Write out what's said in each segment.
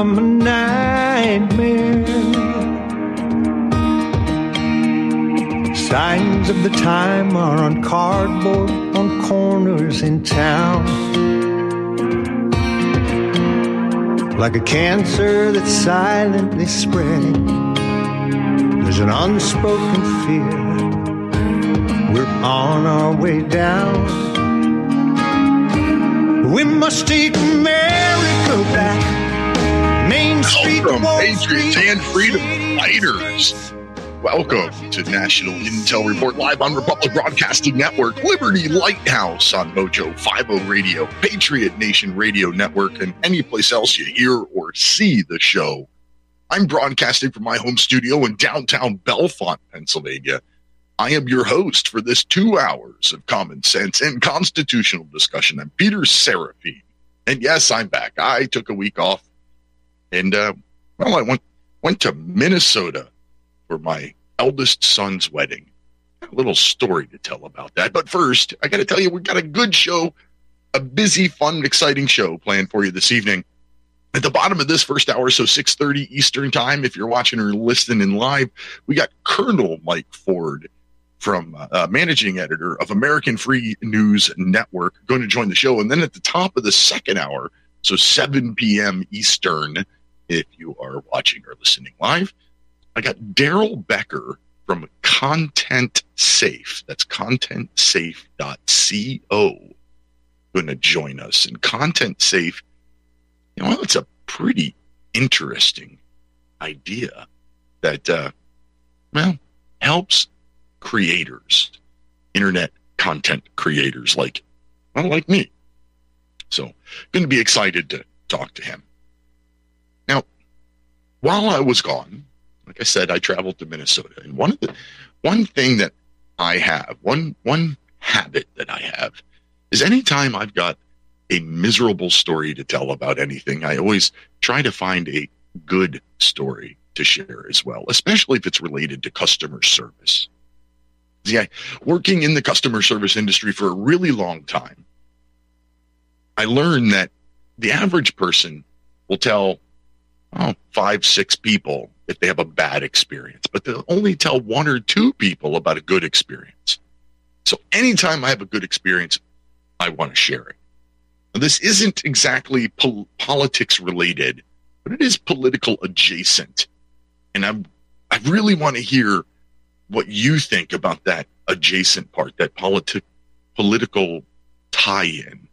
become a nightmare. Signs of the time are on cardboard on corners in town. Like a cancer that's silently spreading, there's an unspoken fear. We're on our way down. We must take America back. Main Street, From Patriots and freedom fighters. Welcome to National Intel Report live on Republic Broadcasting Network, Liberty Lighthouse on Mojo 50 Radio, Patriot Nation Radio Network, and any place else you hear or see the show. I'm broadcasting from my home studio in downtown Bellefonte, Pennsylvania. I am your host for this two hours of common sense and constitutional discussion. I'm Peter Serafine. And yes, I'm back. I took a week off and, uh, well, I went, went to Minnesota for my eldest son's wedding. A little story to tell about that. But first, I got to tell you, we've got a good show, a busy, fun, exciting show planned for you this evening. At the bottom of this first hour, so 6:30 Eastern time, if you're watching or listening live, we got Colonel Mike Ford from uh, managing editor of American Free News Network going to join the show. And then at the top of the second hour, so 7 p.m. Eastern, if you are watching or listening live, I got Darrell Becker from Content Safe. That's contentsafe.co going to join us. And Content Safe, you know, it's a pretty interesting idea that, uh, well, helps creators, internet content creators like, well, like me. So, going to be excited to talk to him. While I was gone, like I said, I traveled to Minnesota, and one of the one thing that I have, one one habit that I have, is anytime I've got a miserable story to tell about anything, I always try to find a good story to share as well, especially if it's related to customer service. Yeah, working in the customer service industry for a really long time, I learned that the average person will tell oh, five, six people if they have a bad experience, but they'll only tell one or two people about a good experience. So anytime I have a good experience, I want to share it. Now, this isn't exactly pol- politics related, but it is political adjacent. And I'm, I really want to hear what you think about that adjacent part, that politi- political tie in.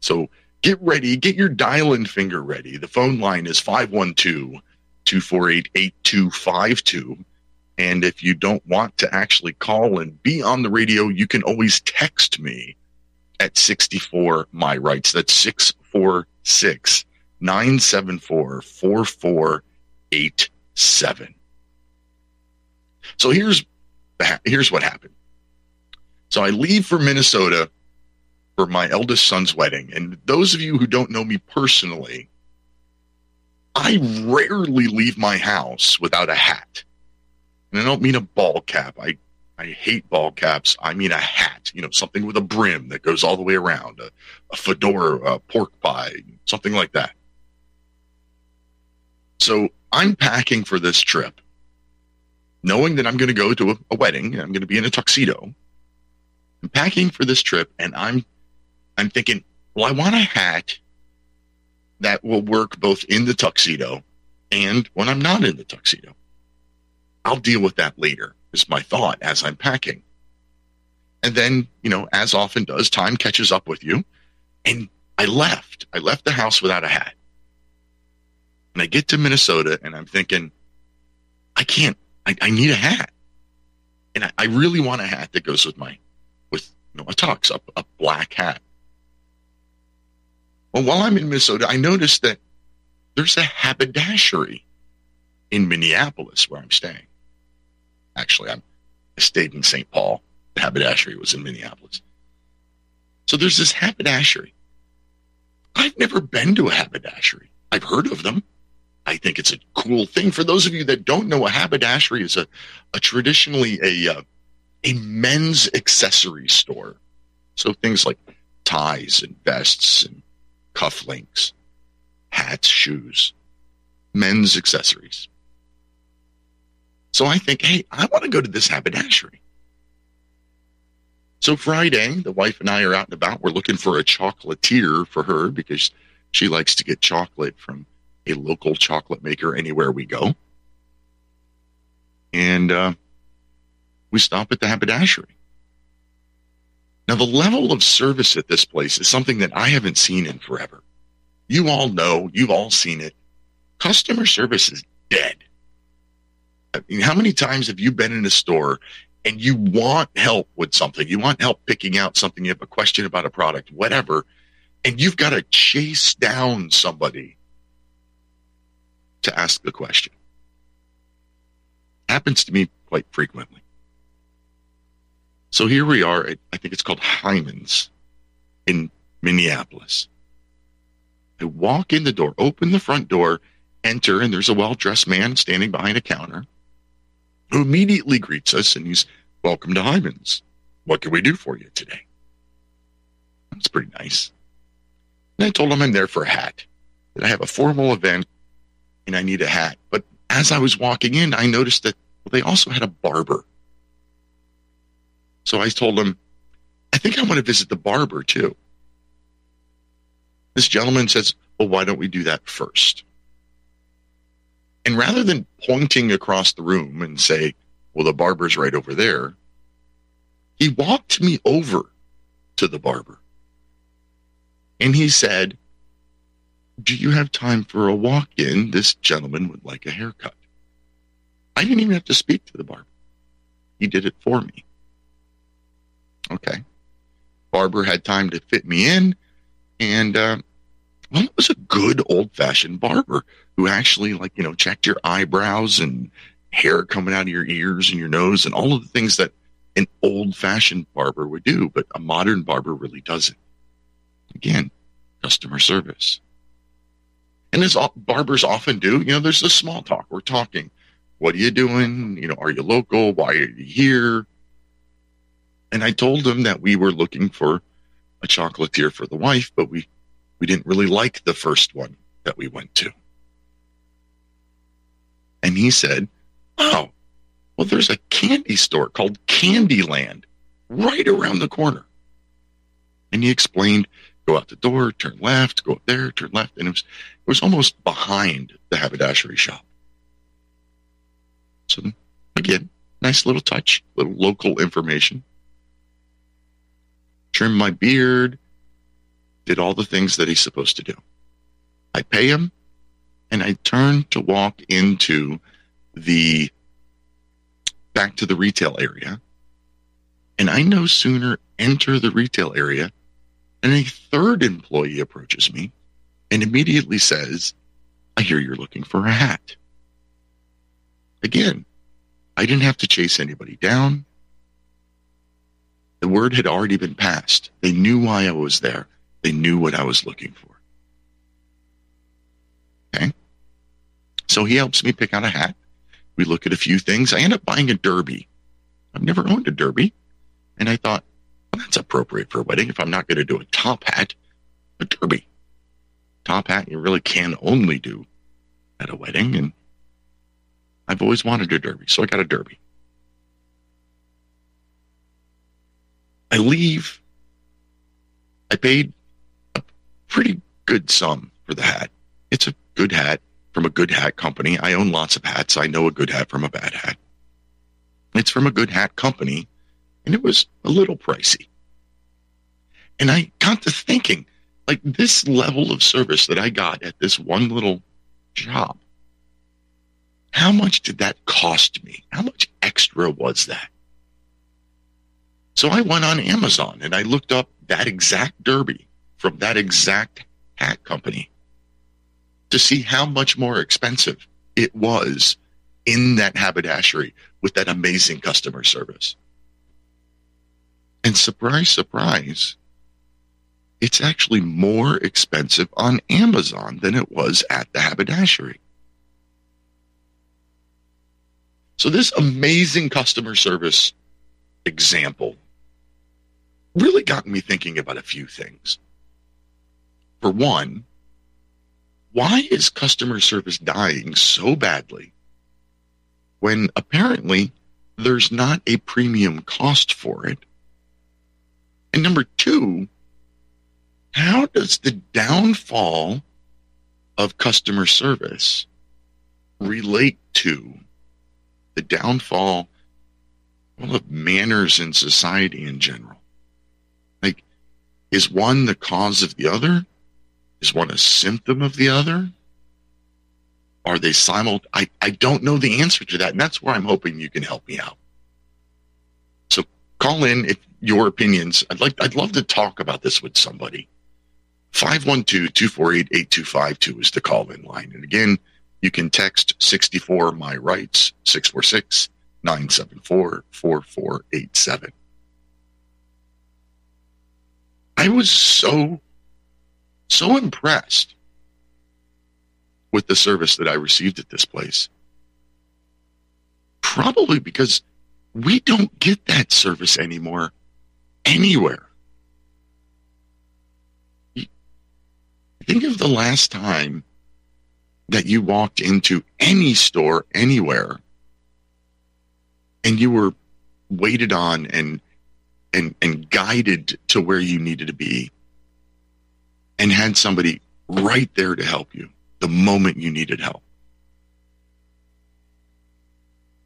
So get ready, get your dial in finger ready. The phone line is 512 248 8252. And if you don't want to actually call and be on the radio, you can always text me at 64 my rights. That's 646 974 4487. So here's here's what happened. So I leave for Minnesota for my eldest son's wedding. And those of you who don't know me personally, I rarely leave my house without a hat. And I don't mean a ball cap. I, I hate ball caps. I mean a hat, you know, something with a brim that goes all the way around, a, a fedora, a pork pie, something like that. So I'm packing for this trip, knowing that I'm going to go to a, a wedding. I'm going to be in a tuxedo. I'm packing for this trip and I'm I'm thinking, well, I want a hat that will work both in the tuxedo and when I'm not in the tuxedo. I'll deal with that later, is my thought as I'm packing. And then, you know, as often does, time catches up with you. And I left. I left the house without a hat. And I get to Minnesota and I'm thinking, I can't, I, I need a hat. And I, I really want a hat that goes with my, with you know, a tux, a, a black hat. Well, while I'm in Minnesota, I noticed that there's a haberdashery in Minneapolis where I'm staying. Actually, I'm, I stayed in St. Paul. The haberdashery was in Minneapolis. So there's this haberdashery. I've never been to a haberdashery. I've heard of them. I think it's a cool thing. For those of you that don't know, a haberdashery is a, a traditionally a uh, a men's accessory store. So things like ties and vests and cufflinks. hats, shoes, men's accessories. So I think, hey, I want to go to this haberdashery. So Friday, the wife and I are out and about. We're looking for a chocolatier for her because she likes to get chocolate from a local chocolate maker anywhere we go. And uh, we stop at the haberdashery. Now, the level of service at this place is something that I haven't seen in forever. You all know, you've all seen it. Customer service is dead. I mean, how many times have you been in a store and you want help with something, you want help picking out something, you have a question about a product, whatever, and you've got to chase down somebody to ask the question. Happens to me quite frequently. So here we are. At, I think it's called Hyman's in Minneapolis. I walk in the door, open the front door, enter, and there's a well dressed man standing behind a counter who immediately greets us and he's, Welcome to Hyman's. What can we do for you today? That's pretty nice. And I told him I'm there for a hat, that I have a formal event and I need a hat. But as I was walking in, I noticed that well, they also had a barber. So I told him, I think I want to visit the barber too. This gentleman says, Well, why don't we do that first? And rather than pointing across the room and say, well, the barber's right over there, he walked me over to the barber. And he said, Do you have time for a walk in? This gentleman would like a haircut. I didn't even have to speak to the barber, he did it for me. Barber had time to fit me in. And, uh, well, it was a good old fashioned barber who actually like, you know, checked your eyebrows and hair coming out of your ears and your nose and all of the things that an old fashioned barber would do, but a modern barber really doesn't. Again, customer service. And as barbers often do, you know, there's the small talk. We're talking. What are you doing? You know, are you local? Why are you here? And I told him that we were looking for a chocolatier for the wife, but we, we didn't really like the first one that we went to. And he said, Oh, well, there's a candy store called Candyland right around the corner. And he explained, go out the door, turn left, go up there, turn left. And it was, it was almost behind the haberdashery shop. So again, nice little touch, little local information. Trim my beard, did all the things that he's supposed to do. I pay him and I turn to walk into the back to the retail area. And I no sooner enter the retail area and a third employee approaches me and immediately says, I hear you're looking for a hat. Again, I didn't have to chase anybody down. The word had already been passed. They knew why I was there. They knew what I was looking for. Okay. So he helps me pick out a hat. We look at a few things. I end up buying a derby. I've never owned a derby. And I thought, well, that's appropriate for a wedding. If I'm not going to do a top hat, a derby. Top hat you really can only do at a wedding. And I've always wanted a derby. So I got a derby. I leave. I paid a pretty good sum for the hat. It's a good hat from a good hat company. I own lots of hats. I know a good hat from a bad hat. It's from a good hat company, and it was a little pricey. And I got to thinking, like this level of service that I got at this one little job, how much did that cost me? How much extra was that? So I went on Amazon and I looked up that exact derby from that exact hat company to see how much more expensive it was in that haberdashery with that amazing customer service. And surprise, surprise, it's actually more expensive on Amazon than it was at the haberdashery. So, this amazing customer service example really got me thinking about a few things. For one, why is customer service dying so badly when apparently there's not a premium cost for it? And number two, how does the downfall of customer service relate to the downfall well, of manners in society in general? Is one the cause of the other? Is one a symptom of the other? Are they simul? I, I don't know the answer to that. And that's where I'm hoping you can help me out. So call in if your opinions. I'd like, I'd love to talk about this with somebody. 512-248-8252 is the call in line. And again, you can text 64 my rights 646 974 4487. I was so so impressed with the service that I received at this place. Probably because we don't get that service anymore anywhere. Think of the last time that you walked into any store anywhere and you were waited on and and and guided to where you needed to be and had somebody right there to help you the moment you needed help.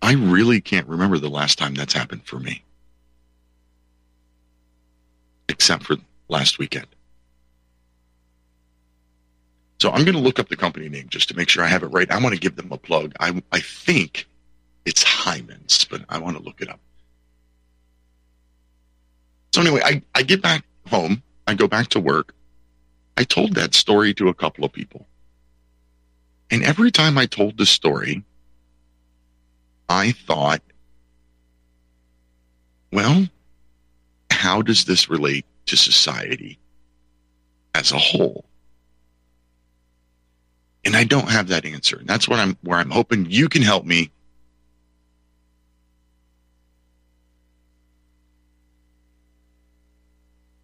I really can't remember the last time that's happened for me. Except for last weekend. So I'm going to look up the company name just to make sure I have it right. I want to give them a plug. I, I think it's Hyman's, but I want to look it up. So anyway, I, I get back home. I go back to work. I told that story to a couple of people. And every time I told the story, I thought, well, how does this relate to society as a whole? And I don't have that answer. And that's what I'm where I'm hoping you can help me.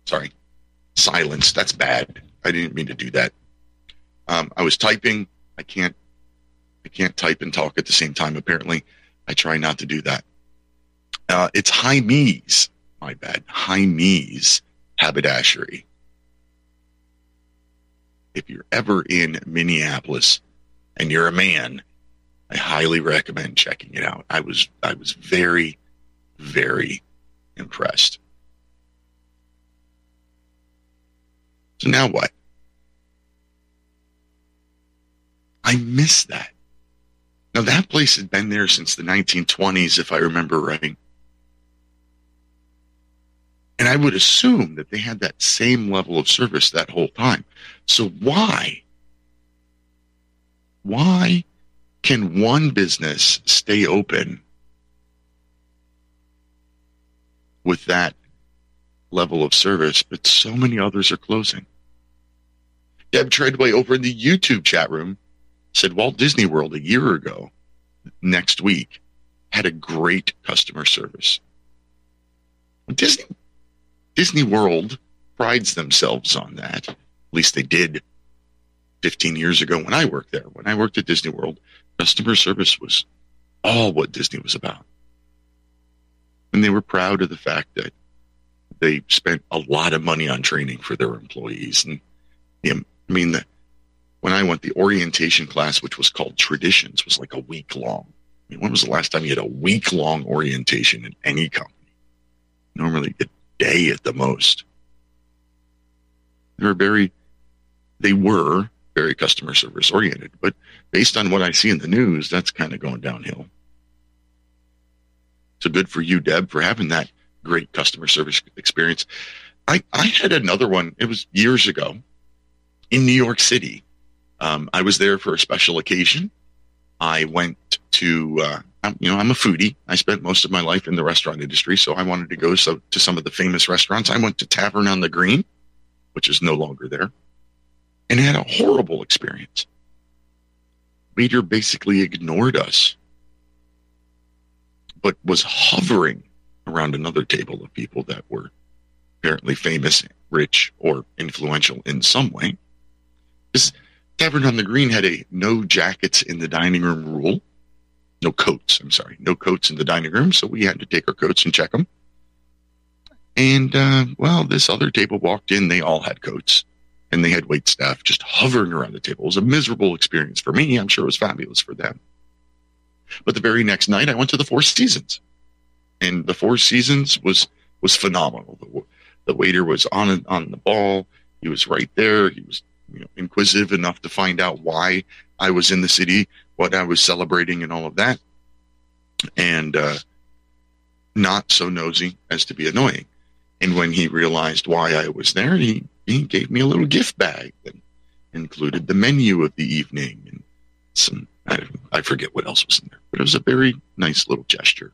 Sorry. Silence. That's bad. I didn't mean to do that. Um, I was typing. I can't I can't type and talk at the same time, apparently. I try not to do that. Uh, it's Heimie's, my bad. High Heimie's haberdashery if you're ever in Minneapolis and you're a man, I highly recommend checking it out. I was I was very, very impressed. So now what? I miss that. Now that place had been there since the 1920s, if I remember right. And I would assume that they had that same level of service that whole time. So why? Why can one business stay open with that level of service, but so many others are closing? Deb Treadway over in the YouTube chat room said Walt Disney World a year ago, next week, had a great customer service. Disney Disney World prides themselves on that. At least they did 15 years ago when I worked there. When I worked at Disney World, customer service was all what Disney was about. And they were proud of the fact that they spent a lot of money on training for their employees. And know, I mean, the, when I went, the orientation class, which was called Traditions, was like a week long. I mean, when was the last time you had a week long orientation in any company? Normally, a day at the most. They were very, they were very customer service oriented, but based on what I see in the news, that's kind of going downhill. So good for you, Deb, for having that great customer service experience. I, I had another one. It was years ago in New York City. Um, I was there for a special occasion. I went to, uh, I'm, you know, I'm a foodie. I spent most of my life in the restaurant industry, so I wanted to go so, to some of the famous restaurants. I went to Tavern on the Green, which is no longer there, and had a horrible experience. Waiter basically ignored us, but was hovering around another table of people that were apparently famous, rich, or influential in some way. This Tavern on the Green had a no jackets in the dining room rule. No coats, I'm sorry, no coats in the dining room. So we had to take our coats and check them. And, uh, well, this other table walked in, they all had coats and they had wait staff just hovering around the table. It was a miserable experience for me. I'm sure it was fabulous for them. But the very next night, I went to the Four Seasons, and the Four Seasons was was phenomenal. The, the waiter was on on the ball. He was right there. He was you know, inquisitive enough to find out why I was in the city, what I was celebrating, and all of that, and uh, not so nosy as to be annoying. And when he realized why I was there, he, he gave me a little gift bag that included the menu of the evening and some, I, I forget what else was in there, but it was a very nice little gesture.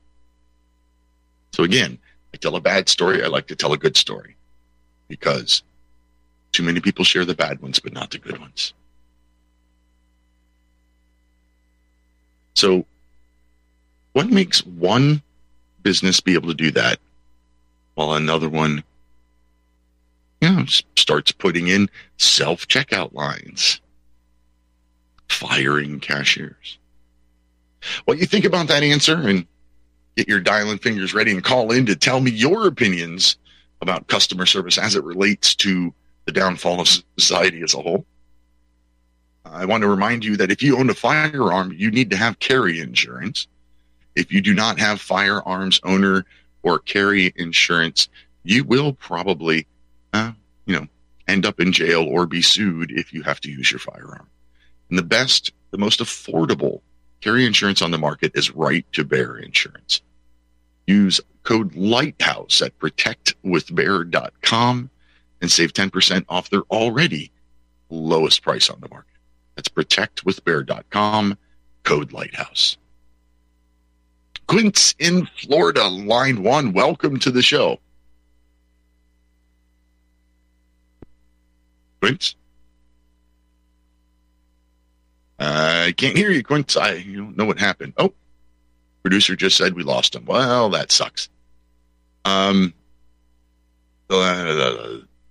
So again, I tell a bad story. I like to tell a good story because too many people share the bad ones, but not the good ones. So, what makes one business be able to do that while another one you know, starts putting in self checkout lines, firing cashiers. What you think about that answer and get your dialing fingers ready and call in to tell me your opinions about customer service as it relates to the downfall of society as a whole. I want to remind you that if you own a firearm, you need to have carry insurance. If you do not have firearms owner or carry insurance, you will probably, uh, you know, end up in jail or be sued if you have to use your firearm. And the best, the most affordable carry insurance on the market is right to bear insurance. Use code Lighthouse at protectwithbear.com and save 10% off their already lowest price on the market. That's protectwithbear.com, code Lighthouse. Quince in Florida, line one. Welcome to the show. Quince? I can't hear you, Quince. I don't know what happened. Oh, producer just said we lost him. Well, that sucks. Um,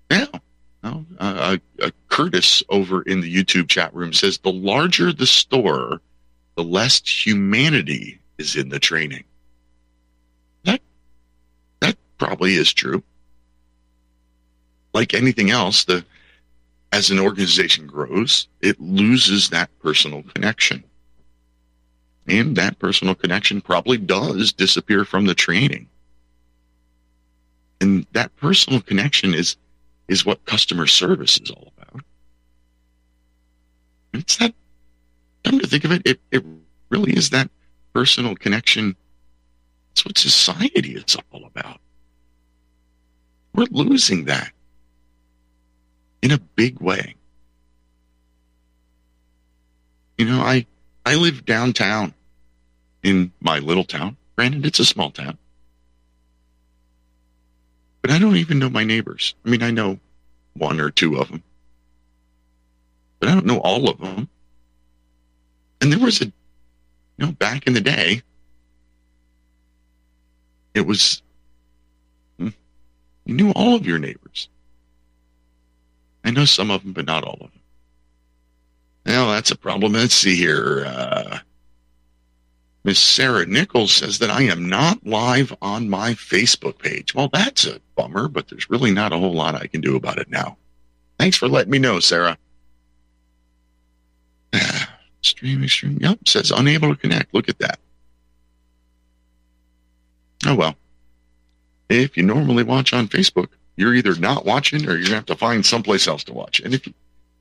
yeah. Uh, uh, Curtis over in the YouTube chat room says the larger the store, the less humanity is in the training. That that probably is true. Like anything else, the as an organization grows, it loses that personal connection. And that personal connection probably does disappear from the training. And that personal connection is is what customer service is all about. It's that come to think of it, it, it really is that personal connection. That's what society is all about. We're losing that in a big way. You know, I I live downtown in my little town. Granted, it's a small town. But I don't even know my neighbors. I mean, I know one or two of them. But I don't know all of them. And there was a you know, back in the day, it was, hmm, you knew all of your neighbors. I know some of them, but not all of them. Well, that's a problem. Let's see here. Uh, Miss Sarah Nichols says that I am not live on my Facebook page. Well, that's a bummer, but there's really not a whole lot I can do about it now. Thanks for letting me know, Sarah. Streaming, stream. Yep, says unable to connect. Look at that. Oh well. If you normally watch on Facebook, you're either not watching or you're gonna have to find someplace else to watch. And if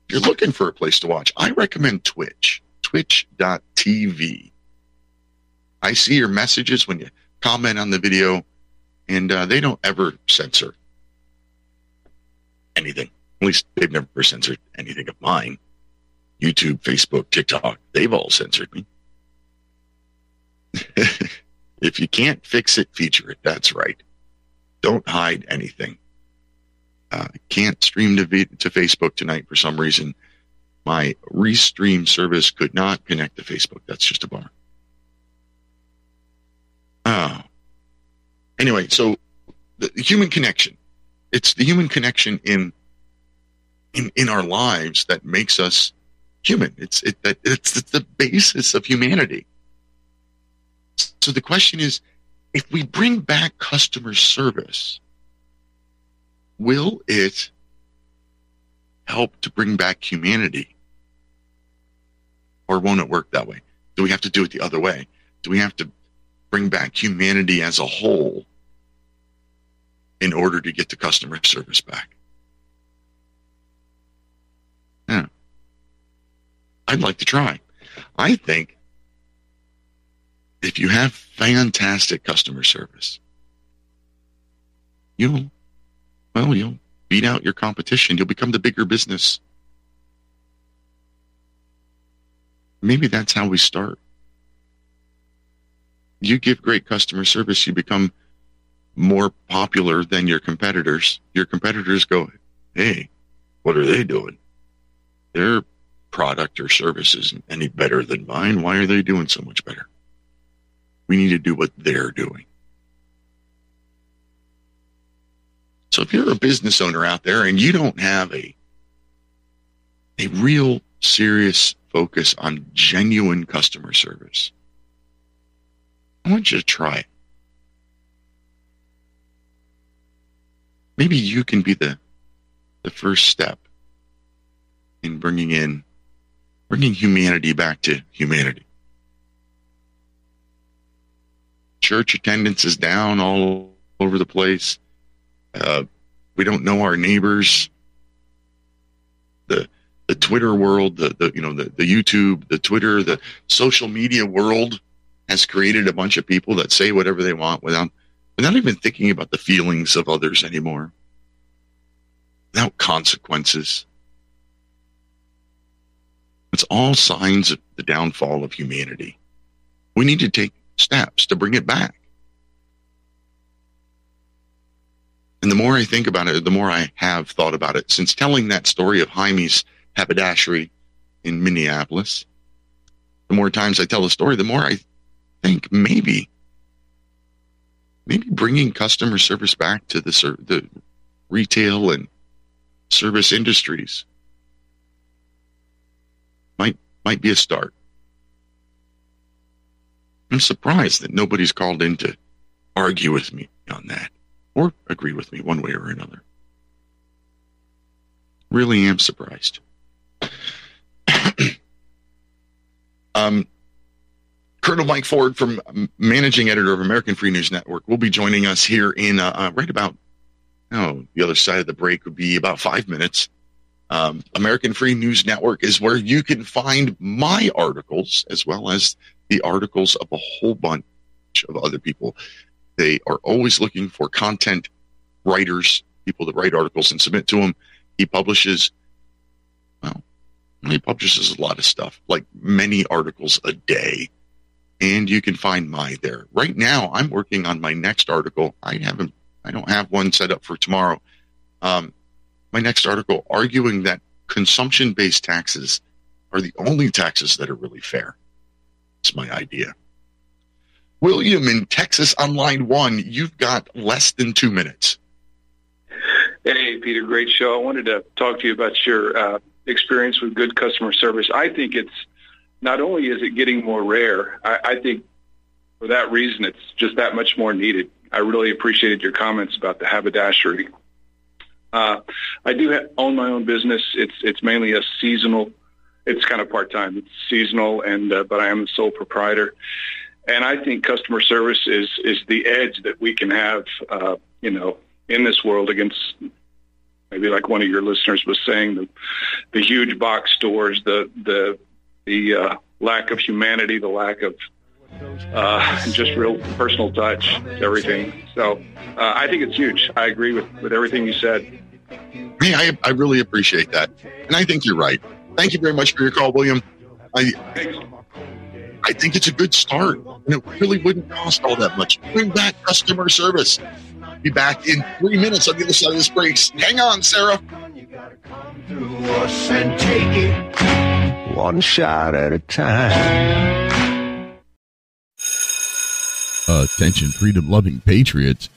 you're looking for a place to watch, I recommend Twitch. Twitch.tv. I see your messages when you comment on the video, and uh, they don't ever censor anything. At least they've never censored anything of mine. YouTube, Facebook, TikTok, they've all censored me. if you can't fix it, feature it. That's right. Don't hide anything. Uh, can't stream to, to Facebook tonight for some reason. My restream service could not connect to Facebook. That's just a bummer. Oh. Anyway, so the human connection. It's the human connection in in in our lives that makes us human. It's it, it's, it's the basis of humanity. So the question is, if we bring back customer service, will it help to bring back humanity? Or won't it work that way? Do we have to do it the other way? Do we have to bring back humanity as a whole in order to get the customer service back? Yeah. I'd like to try. I think if you have fantastic customer service, you'll, well, you'll beat out your competition. You'll become the bigger business. Maybe that's how we start. You give great customer service, you become more popular than your competitors. Your competitors go, hey, what are they doing? Their product or service isn't any better than mine. Why are they doing so much better? We need to do what they're doing. So if you're a business owner out there and you don't have a a real serious focus on genuine customer service, I want you to try it. Maybe you can be the the first step in bringing in bringing humanity back to humanity. Church attendance is down all over the place. Uh, we don't know our neighbors. The the Twitter world, the, the you know the, the YouTube, the Twitter, the social media world has created a bunch of people that say whatever they want without without even thinking about the feelings of others anymore. Without consequences. It's all signs of the downfall of humanity. We need to take steps to bring it back. And the more I think about it, the more I have thought about it since telling that story of Heimie's haberdashery in Minneapolis. The more times I tell the story, the more I think maybe, maybe bringing customer service back to the the retail and service industries might might be a start. I'm surprised that nobody's called in to argue with me on that or agree with me one way or another. Really am surprised. um, Colonel Mike Ford from managing editor of American Free News Network will be joining us here in uh, uh, right about oh the other side of the break would be about five minutes. Um, American Free News Network is where you can find my articles as well as the articles of a whole bunch of other people. They are always looking for content writers, people that write articles and submit to him. He publishes, well, he publishes a lot of stuff, like many articles a day. And you can find my there. Right now, I'm working on my next article. I haven't, I don't have one set up for tomorrow. Um, my next article arguing that consumption based taxes are the only taxes that are really fair. It's my idea. William in Texas on line one, you've got less than two minutes. Hey, Peter, great show. I wanted to talk to you about your uh, experience with good customer service. I think it's not only is it getting more rare, I, I think for that reason, it's just that much more needed. I really appreciated your comments about the haberdashery. Uh, I do ha- own my own business. It's it's mainly a seasonal. It's kind of part time. It's seasonal, and uh, but I am the sole proprietor. And I think customer service is is the edge that we can have, uh, you know, in this world against maybe like one of your listeners was saying the the huge box stores, the the the uh, lack of humanity, the lack of uh, just real personal touch, everything. So uh, I think it's huge. I agree with with everything you said. Hey, I, I really appreciate that, and I think you're right. Thank you very much for your call, William. I, Thanks. I think it's a good start, and it really wouldn't cost all that much. Bring back customer service. Be back in three minutes on the other side of this break. Hang on, Sarah. One shot at a time. Attention, freedom loving patriots.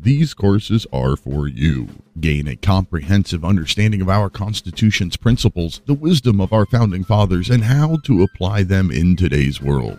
these courses are for you. Gain a comprehensive understanding of our Constitution's principles, the wisdom of our founding fathers, and how to apply them in today's world.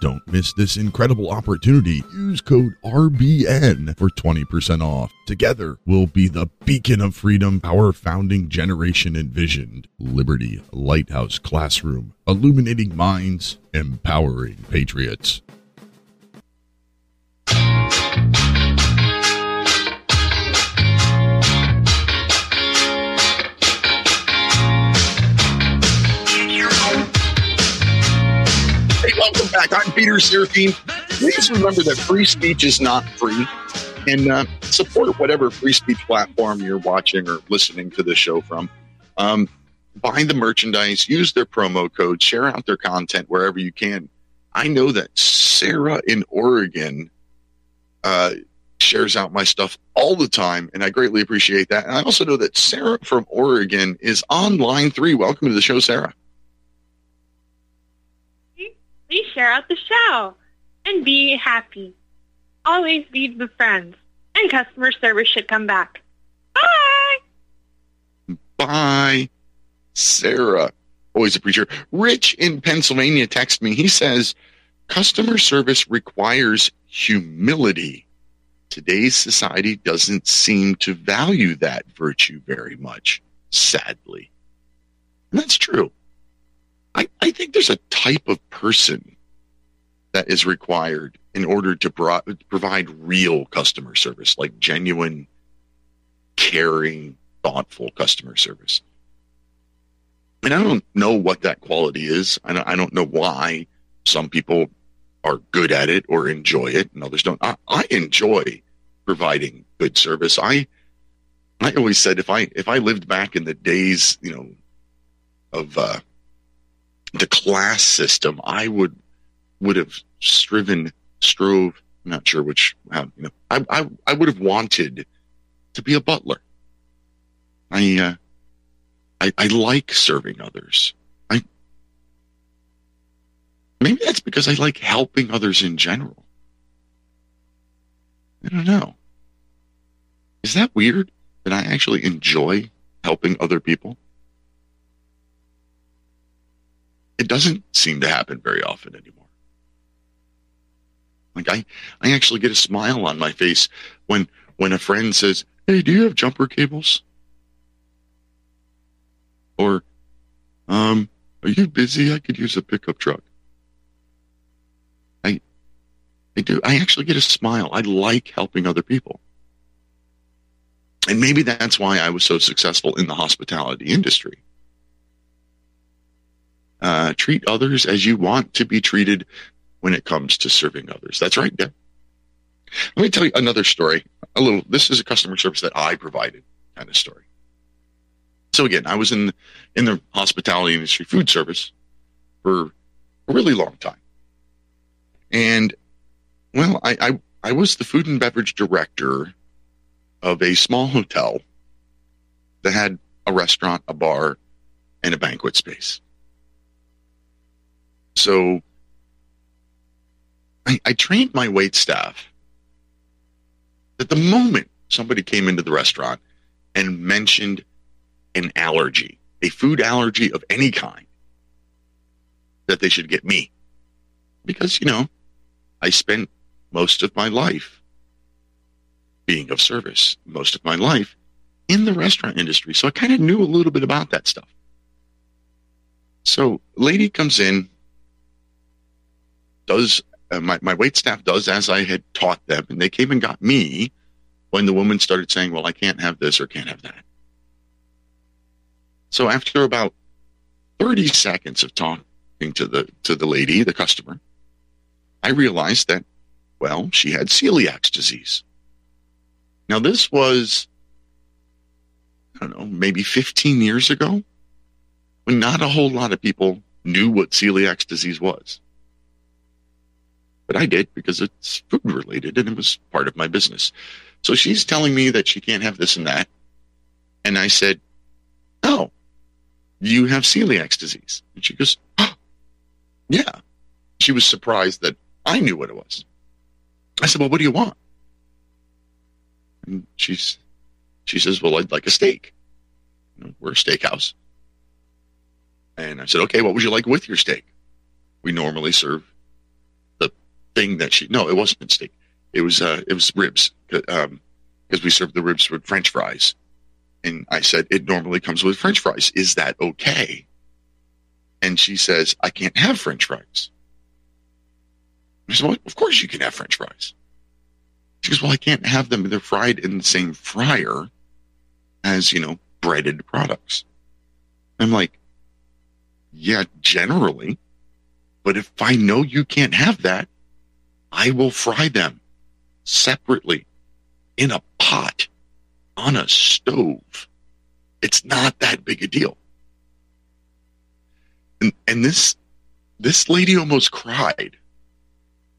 Don't miss this incredible opportunity. Use code RBN for 20% off. Together, we'll be the beacon of freedom our founding generation envisioned. Liberty Lighthouse Classroom, illuminating minds, empowering patriots. Back. I'm Peter Serafine. Please remember that free speech is not free. And uh, support whatever free speech platform you're watching or listening to the show from. Um, buy the merchandise, use their promo code, share out their content wherever you can. I know that Sarah in Oregon uh, shares out my stuff all the time, and I greatly appreciate that. And I also know that Sarah from Oregon is on line three. Welcome to the show, Sarah. Please share out the show and be happy. Always lead with friends, and customer service should come back. Bye. Bye, Sarah. Always a preacher. Rich in Pennsylvania text me. He says, customer service requires humility. Today's society doesn't seem to value that virtue very much, sadly. And that's true. I, I think there's a type of person that is required in order to pro- provide real customer service, like genuine, caring, thoughtful customer service. And I don't know what that quality is. I don't, I don't know why some people are good at it or enjoy it and others don't. I, I enjoy providing good service. I I always said if I if I lived back in the days, you know, of uh, the class system, I would would have striven, strove. I'm not sure which. You know, I, I I would have wanted to be a butler. I uh, I, I like serving others. I maybe that's because I like helping others in general. I don't know. Is that weird that I actually enjoy helping other people? It doesn't seem to happen very often anymore. Like I, I actually get a smile on my face when when a friend says, "Hey, do you have jumper cables?" Or, um, "Are you busy? I could use a pickup truck." I, I do. I actually get a smile. I like helping other people, and maybe that's why I was so successful in the hospitality industry. Uh, treat others as you want to be treated when it comes to serving others. That's right, Deb. Let me tell you another story. A little. This is a customer service that I provided kind of story. So again, I was in in the hospitality industry, food service, for a really long time, and well, I I, I was the food and beverage director of a small hotel that had a restaurant, a bar, and a banquet space. So I, I trained my wait staff that the moment somebody came into the restaurant and mentioned an allergy, a food allergy of any kind, that they should get me. Because, you know, I spent most of my life being of service, most of my life in the restaurant industry. So I kind of knew a little bit about that stuff. So, lady comes in, does uh, my, my wait staff does as I had taught them, and they came and got me when the woman started saying, Well, I can't have this or can't have that. So, after about 30 seconds of talking to the to the lady, the customer, I realized that, well, she had celiac disease. Now, this was, I don't know, maybe 15 years ago when not a whole lot of people knew what celiac disease was. But I did because it's food related and it was part of my business. So she's telling me that she can't have this and that. And I said, Oh, you have celiac disease. And she goes, oh, Yeah. She was surprised that I knew what it was. I said, Well, what do you want? And she's she says, Well, I'd like a steak. You know, we're a steakhouse. And I said, Okay, what would you like with your steak? We normally serve thing that she no, it wasn't steak. It was uh it was ribs. Um because we serve the ribs with French fries. And I said, It normally comes with French fries. Is that okay? And she says, I can't have French fries. I said, Well, of course you can have French fries. She goes, Well, I can't have them. They're fried in the same fryer as, you know, breaded products. I'm like, Yeah, generally. But if I know you can't have that, I will fry them separately in a pot on a stove. It's not that big a deal. And, and this this lady almost cried.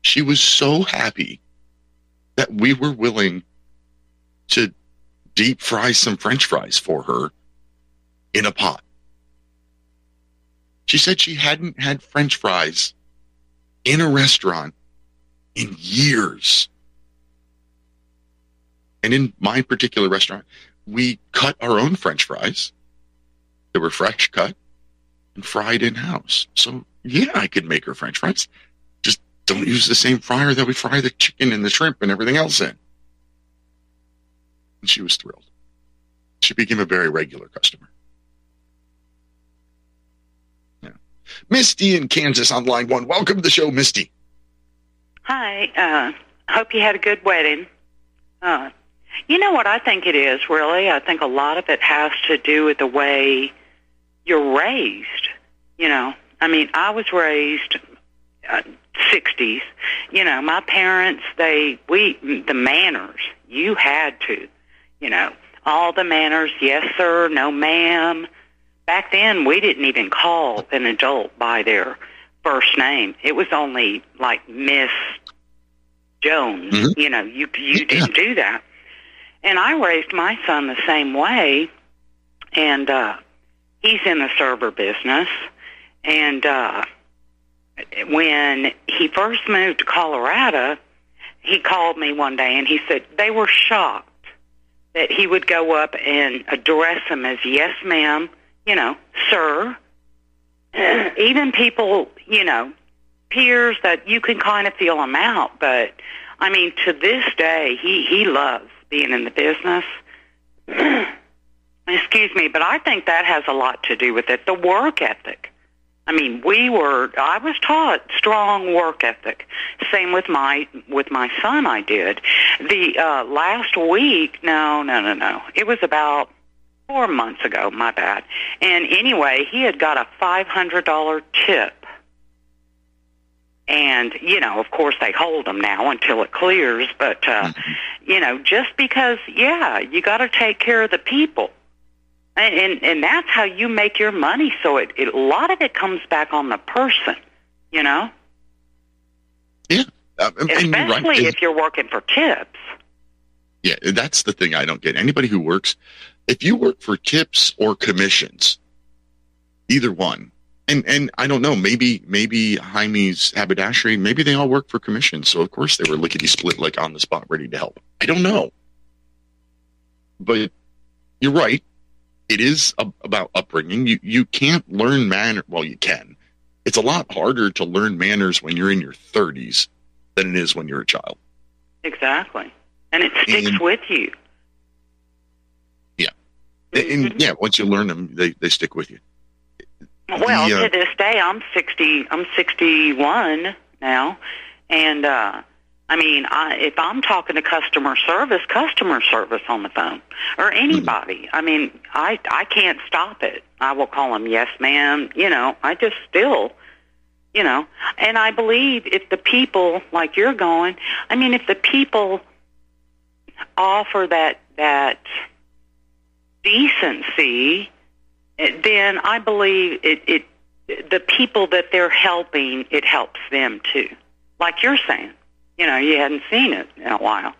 She was so happy that we were willing to deep fry some french fries for her in a pot. She said she hadn't had french fries in a restaurant in years. And in my particular restaurant, we cut our own french fries. They were fresh cut and fried in house. So, yeah, I could make her french fries. Just don't use the same fryer that we fry the chicken and the shrimp and everything else in. And she was thrilled. She became a very regular customer. Yeah. Misty in Kansas on line one. Welcome to the show, Misty. Hi. Uh, hope you had a good wedding. Uh, you know what I think it is, really? I think a lot of it has to do with the way you're raised. You know, I mean, I was raised uh, 60s. You know, my parents, they, we, the manners, you had to, you know, all the manners, yes, sir, no, ma'am. Back then, we didn't even call an adult by their first name. It was only like Miss Jones. Mhm. You know, you you didn't do that. And I raised my son the same way, and uh, he's in the server business. And uh, when he first moved to Colorado, he called me one day and he said they were shocked that he would go up and address him as yes, ma'am, you know, sir. Even people, you know, peers that you can kind of feel him out, but I mean, to this day, he he loves being in the business. Excuse me, but I think that has a lot to do with it. The work ethic. I mean, we were. I was taught strong work ethic. Same with my with my son. I did. The uh, last week. No, no, no, no. It was about four months ago. My bad. And anyway, he had got a five hundred dollar tip. And you know, of course, they hold them now until it clears. But uh, you know, just because, yeah, you got to take care of the people. And, and and that's how you make your money. So it, it a lot of it comes back on the person, you know, Uh, and you're right. especially if you're working for tips. Yeah, that's the thing I don't get. Anybody who works, if you work for tips or commissions, either one, and and I don't know, maybe maybe Heimie's haberdashery, maybe they all work for commissions, so of course they were lickety split, like on the spot, ready to help. I don't know, but you're right. It is a, about upbringing. You you can't learn manner. Well, you can. It's a lot harder to learn manners when you're in your 30s than it is when you're a child. Exactly. And it sticks And- with you. Yeah. Mhm. And yeah, once you learn them, they, they stick with you. Well, The, uh, to this day, I'm sixty. I'm sixty-one now, and uh, I mean, I, if I'm talking to customer service, customer service on the phone, or anybody, I mean, I I can't stop it. I will call them yes, ma'am. You know, I just still, you know, and I believe if the people like you're going, I mean, if the people offer that that decency then I believe it, it the people that they're helping, it helps them too. Like you're saying, you know, you hadn't seen it in a while.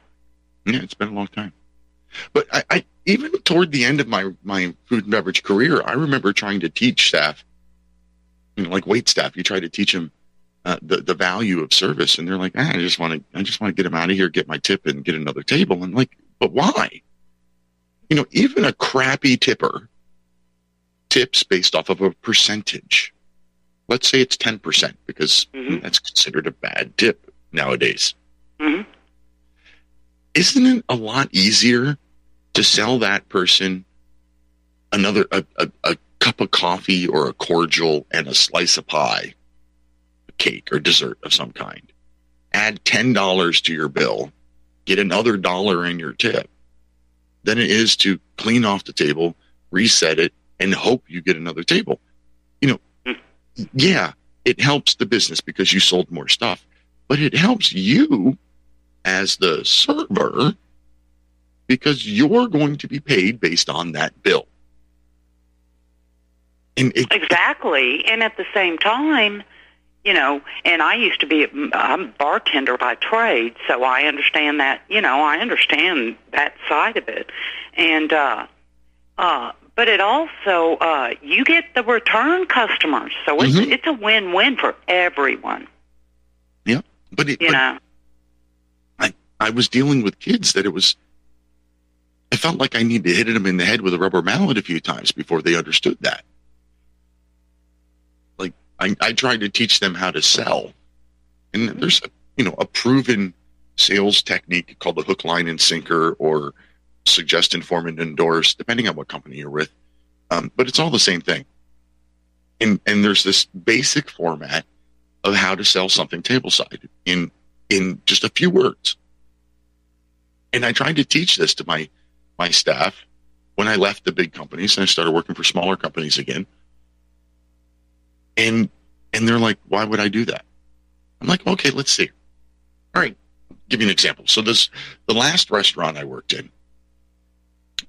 Yeah, it's been a long time. But I, I even toward the end of my my food and beverage career, I remember trying to teach staff, you know, like wait staff. You try to teach them uh, the the value of service, and they're like, ah, I just want to I just want to get them out of here, get my tip, and get another table. And like, but why? You know, even a crappy tipper tips based off of a percentage. Let's say it's ten percent because Mhm. that's considered a bad tip nowadays hmm isn't it a lot easier to sell that person another a, a, a cup of coffee or a cordial and a slice of pie a cake or dessert of some kind add $10 to your bill get another dollar in your tip than it is to clean off the table reset it and hope you get another table you know yeah it helps the business because you sold more stuff but it helps you as the server because you're going to be paid based on that bill. And it, Exactly. And at the same time, you know, and I used to be I'm a bartender by trade, so I understand that, you know, I understand that side of it. And uh uh but it also uh you get the return customers. So it's Mhm. it's a win-win for everyone, Yeah. but it, you but know. I was dealing with kids that it was. I felt like I needed to hit them in the head with a rubber mallet a few times before they understood that. I, I tried to teach them how to sell, and there's a, you know a proven sales technique called the hook, line, and sinker, or suggest, inform, and endorse, depending on what company you're with. Um, but it's all the same thing. And and there's this basic format of how to sell something tableside in in just a few words. And I tried to teach this to my my staff when I left the big companies and I started working for smaller companies again. And and they're like, why would I do that? I'm like, okay, let's see. All right, give you an example. So this the last restaurant I worked in,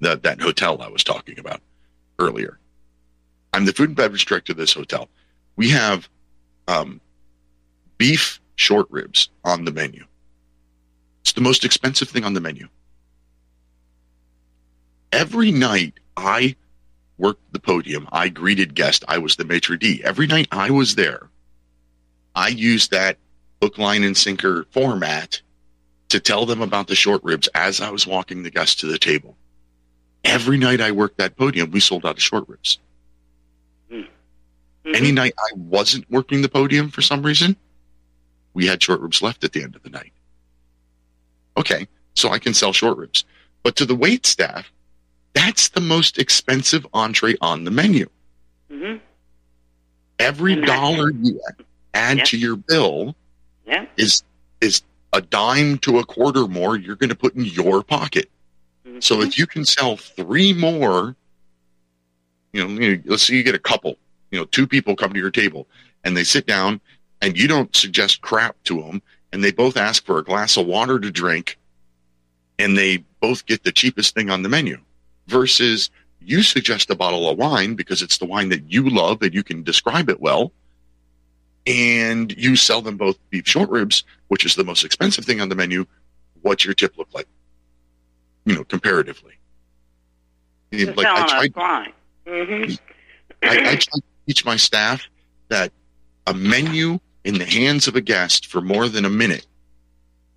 that that hotel I was talking about earlier. I'm the food and beverage director of this hotel. We have um, beef short ribs on the menu. It's the most expensive thing on the menu. Every night I worked the podium, I greeted guests, I was the maitre d'. Every night I was there, I used that hook, line, and sinker format to tell them about the short ribs as I was walking the guests to the table. Every night I worked that podium, we sold out of short ribs. Mhm. Any night I wasn't working the podium for some reason, we had short ribs left at the end of the night. Okay, so I can sell short ribs. But to the wait staff, that's the most expensive entree on the menu. Mhm. Every dollar you add Yep. to your bill Yeah. is is a dime to a quarter more you're going to put in your pocket. So Mhm. if you can sell three more, you know, you- let's say you get a couple, you know, two people come to your table and they sit down and you don't suggest crap to them and they both ask for a glass of water to drink and they both get the cheapest thing on the menu versus you suggest a bottle of wine because it's the wine that you love and you can describe it well and you sell them both beef short ribs which is the most expensive thing on the menu what's your tip look like you know comparatively Just like i tried. Mhm. I, I try to teach my staff that a menu in the hands of a guest for more than a minute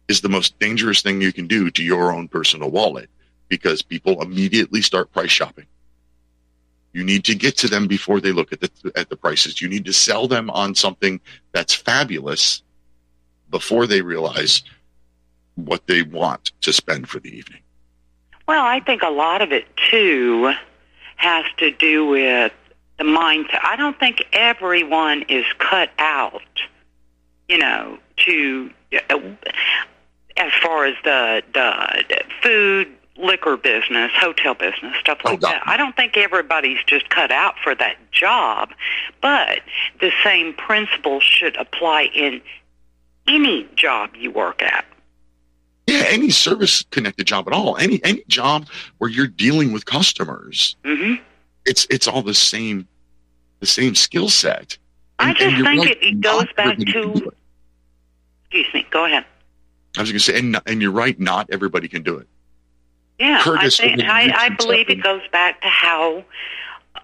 is the most dangerous thing you can do to your own personal wallet because people immediately start price shopping. You need to get to them before they look at the at the prices. You need to sell them on something that's fabulous before they realize what they want to spend for the evening. Well, I think a lot of it too has to do with the mindset. I don't think everyone is cut out, you know, to as far as the the food, liquor business, hotel business, stuff like Oh, that. I don't think everybody's just cut out for that job, but the same principle should apply in any job you work at. Yeah, any service connected job at all, any any job where you're dealing with customers, hmm it's it's all the same the same skill set. I just think right, it, it goes back to. Excuse me. Go ahead. I was going to say, and, and you're right, not everybody can do it. Yeah, Curtis I think I, I believe it goes back to how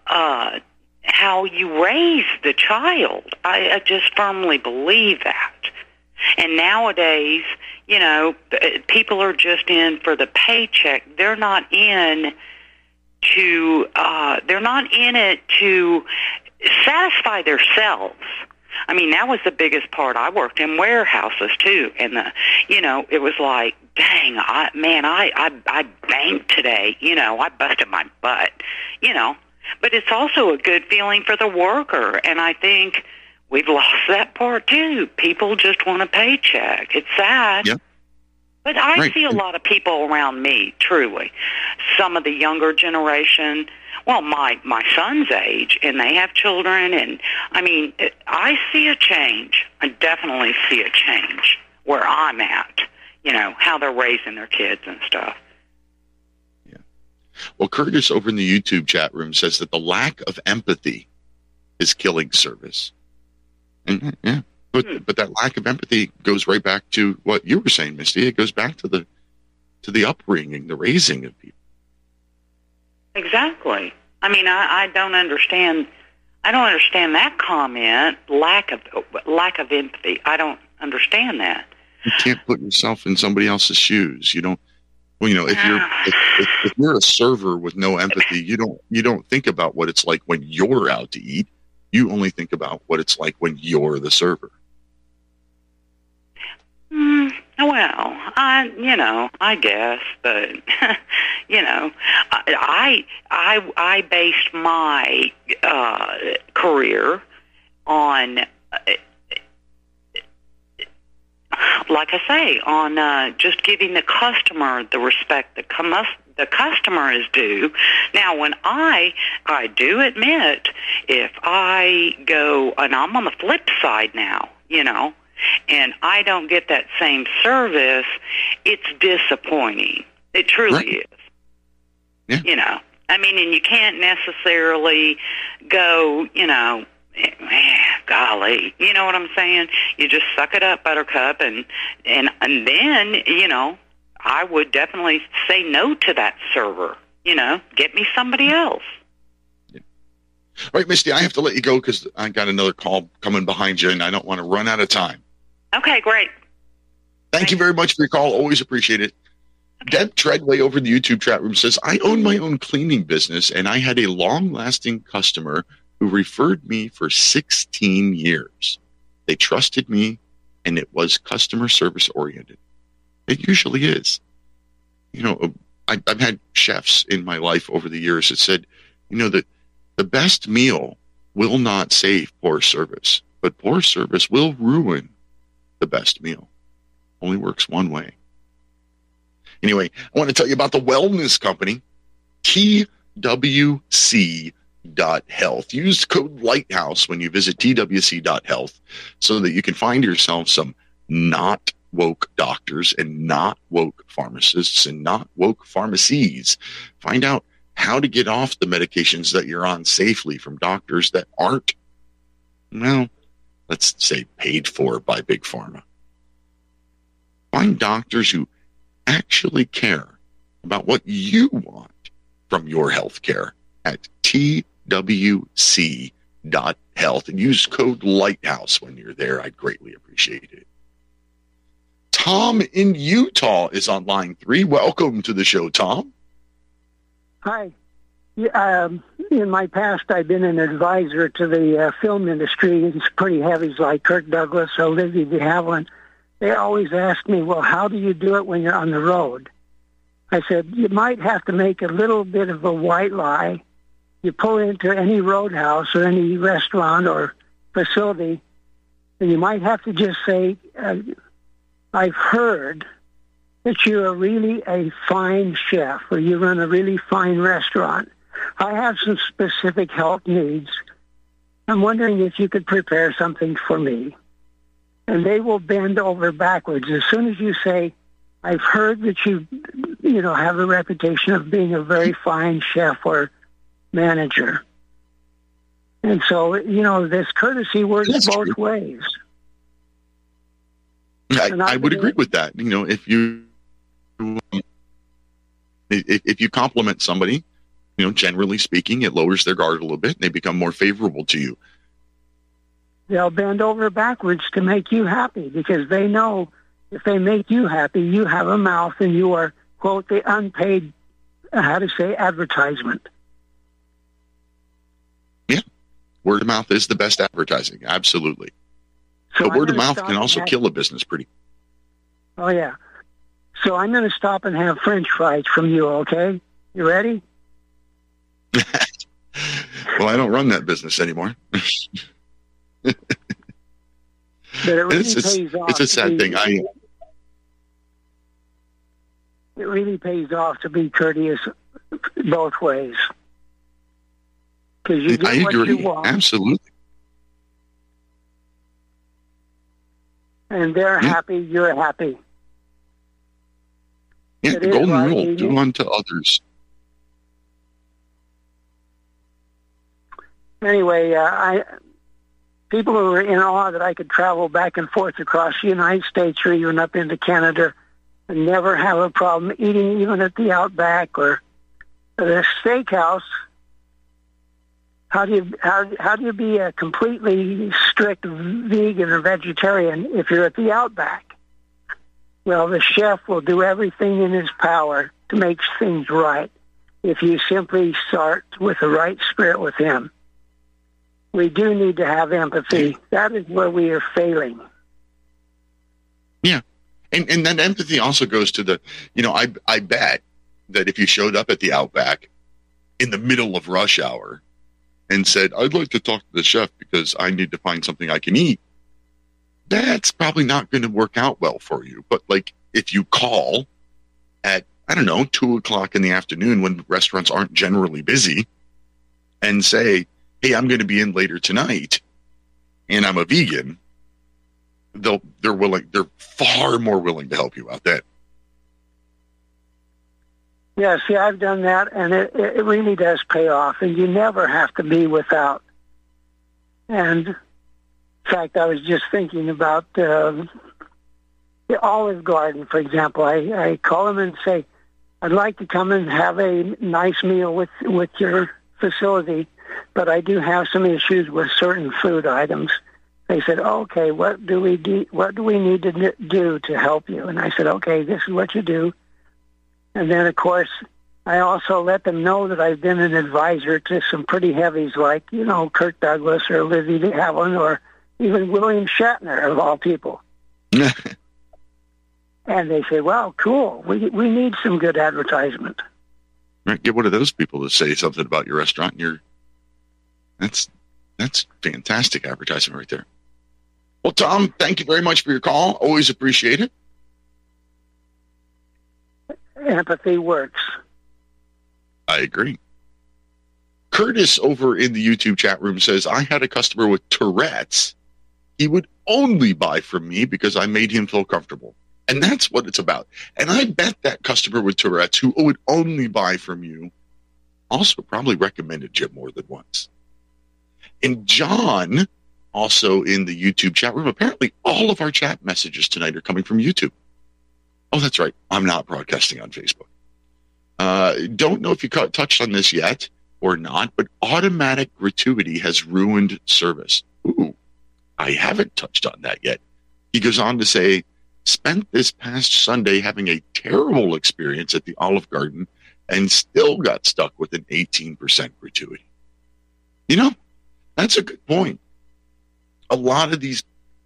uh, how you raise the child. I, I just firmly believe that. And nowadays, you know, people are just in for the paycheck. They're not in to uh, they're not in it to satisfy themselves. I mean, that was the biggest part. I worked in warehouses too, and the, you know, it was like, dang, I man, I I I banked today. You know, I busted my butt. You know, but it's also a good feeling for the worker, and I think we've lost that part too. People just want a paycheck. It's sad. Yeah. But I Right. see a lot of people around me, truly. Some of the younger generation, well, my my son's age, and they have children, and I mean, it, I see a change. I definitely see a change where I'm at. You know how they're raising their kids and stuff. Yeah. Well, Curtis over in the YouTube chat room says that the lack of empathy is killing service. And yeah, but Hmm. but that lack of empathy goes right back to what you were saying, Misty. It goes back to the to the upbringing, the raising of people. Exactly. I mean, I, I don't understand. I don't understand that comment. Lack of lack of empathy. I don't understand that. You can't put yourself in somebody else's shoes. You don't. Well, you know, if you're if, if, if you're a server with no empathy, you don't you don't think about what it's like when you're out to eat. You only think about what it's like when you're the server. Mm, well, I, you know, I guess, but you know, I, I, I based my uh, career on, uh, like I say, on uh, just giving the customer the respect the com- the customer is due. Now, when I, I do admit, if I go, and I'm on the flip side now, you know and I don't get that same service, it's disappointing. It truly Right. is. Yeah. You know, I mean, and you can't necessarily go, you know, eh, man, golly, you know what I'm saying? You just suck it up, Buttercup, and and and then, you know, I would definitely say no to that server. You know, get me somebody else. All right, Misty, I have to let you go because I got another call coming behind you, and I don't want to run out of time. Okay, great. Thank you very much for your call. Always appreciate it. Deb Treadway over in the YouTube chat room says, I own my own cleaning business and I had a long lasting customer who referred me for 16 years. They trusted me and it was customer service oriented. It usually is. You know, um, I, I've had chefs in my life over the years that said, you know, that the best meal will not save poor service, but poor service will ruin the best meal only works one way. Anyway, I want to tell you about the wellness company, TWC.health. Use code Lighthouse when you visit TWC.health so that you can find yourself some not woke doctors and not woke pharmacists and not woke pharmacies. Find out how to get off the medications that you're on safely from doctors that aren't, well, let's say paid for by Big Pharma. Find doctors who actually care about what you want from your health care at twc.health and use code Lighthouse when you're there. I'd greatly appreciate it. Tom in Utah is on line three. Welcome to the show, Tom. Hi. Um, in my past, I've been an advisor to the uh, film industry. It's pretty heavy, like Kirk Douglas, Olivia de Havilland. they always ask me, well, how do you do it when you're on the road? I said, you might have to make a little bit of a white lie. You pull into any roadhouse or any restaurant or facility, and you might have to just say, uh, I've heard that you're really a fine chef or you run a really fine restaurant. I have some specific health needs. I'm wondering if you could prepare something for me. And they will bend over backwards. As soon as you say, I've heard that you, you know, have a reputation of being a very fine chef or manager. And so, you know, this courtesy works That's both true. ways. I, I would agree with that. You know, if you if, if you compliment somebody, you know, generally speaking, it lowers their guard a little bit, and they become more favorable to you. They'll bend over backwards to make you happy because they know if they make you happy, you have a mouth and you are, quote, the unpaid, how to say, advertisement. Yeah. Word of mouth is the best advertising, absolutely. So but I'm word of mouth can also kill a business pretty. Oh, yeah. So I'm going to stop and have French fries from you, okay? You ready? Well, I don't run that business anymore. But it really It's- it's- pays off. It's a sad be- thing. I It really pays off to be courteous both ways. Because you get I what agree, you want, absolutely. and they're Yeah. happy, you're happy. Yeah, It the golden rule: do unto others. Anyway, uh, I people who were in awe that I could travel back and forth across the United States or even up into Canada and never have a problem eating even at the Outback or the steakhouse. How do you how how do you be a completely strict vegan or vegetarian if you're at the Outback? Well, the chef will do everything in his power to make things right if you simply start with the right spirit with him we do need to have empathy. That is where we are failing. Yeah. And and that empathy also goes to the, you know, I I bet that if you showed up at the Outback in the middle of rush hour and said, "I'd like to talk to the chef because I need to find something I can eat," that's probably not going to work out well for you. But like if you call at I don't know two o'clock in the afternoon when restaurants aren't generally busy and say, "Hey, I'm going to be in later tonight, and I'm a vegan." they'll they're willing they're far more willing to help you out then Yeah, see, I've done that, and it, it really does pay off, and you never have to be without. And in fact, I was just thinking about uh, the Olive Garden, for example. I, I call them and say, I'd like to come and have a nice meal with, with your facility, but I do have some issues with certain food items. They said, "Okay, what do we do? What do we need to do to help you?" And I said, "Okay, this is what you do." And then, of course, I also let them know that I've been an advisor to some pretty heavies like, you know, Kirk Douglas or Lizzie de Havilland or even William Shatner, of all people. And they say, "Wow, cool. We we need some good advertisement." right get one of those people to say something about your restaurant and you're that's that's fantastic advertising right there. Well tom thank you very much for your call. Always appreciate it. Empathy works. i agree. Curtis over in the youtube chat room says i had a customer with tourette's. He would only buy from me because i made him feel comfortable. And that's what it's about. And i bet that customer with tourette's who would only buy from you also probably recommended you more than once and john also in the youtube chat room apparently all of our chat messages tonight are coming from youtube. Oh that's right. I'm not broadcasting on facebook. Uh, don't know if you touched on this yet or not but automatic gratuity has ruined service. Ooh i haven't touched on that yet. He goes on to say spent this past Sunday having a terrible experience at the Olive Garden and still got stuck with an 18% gratuity. You know, that's a good point. A lot of these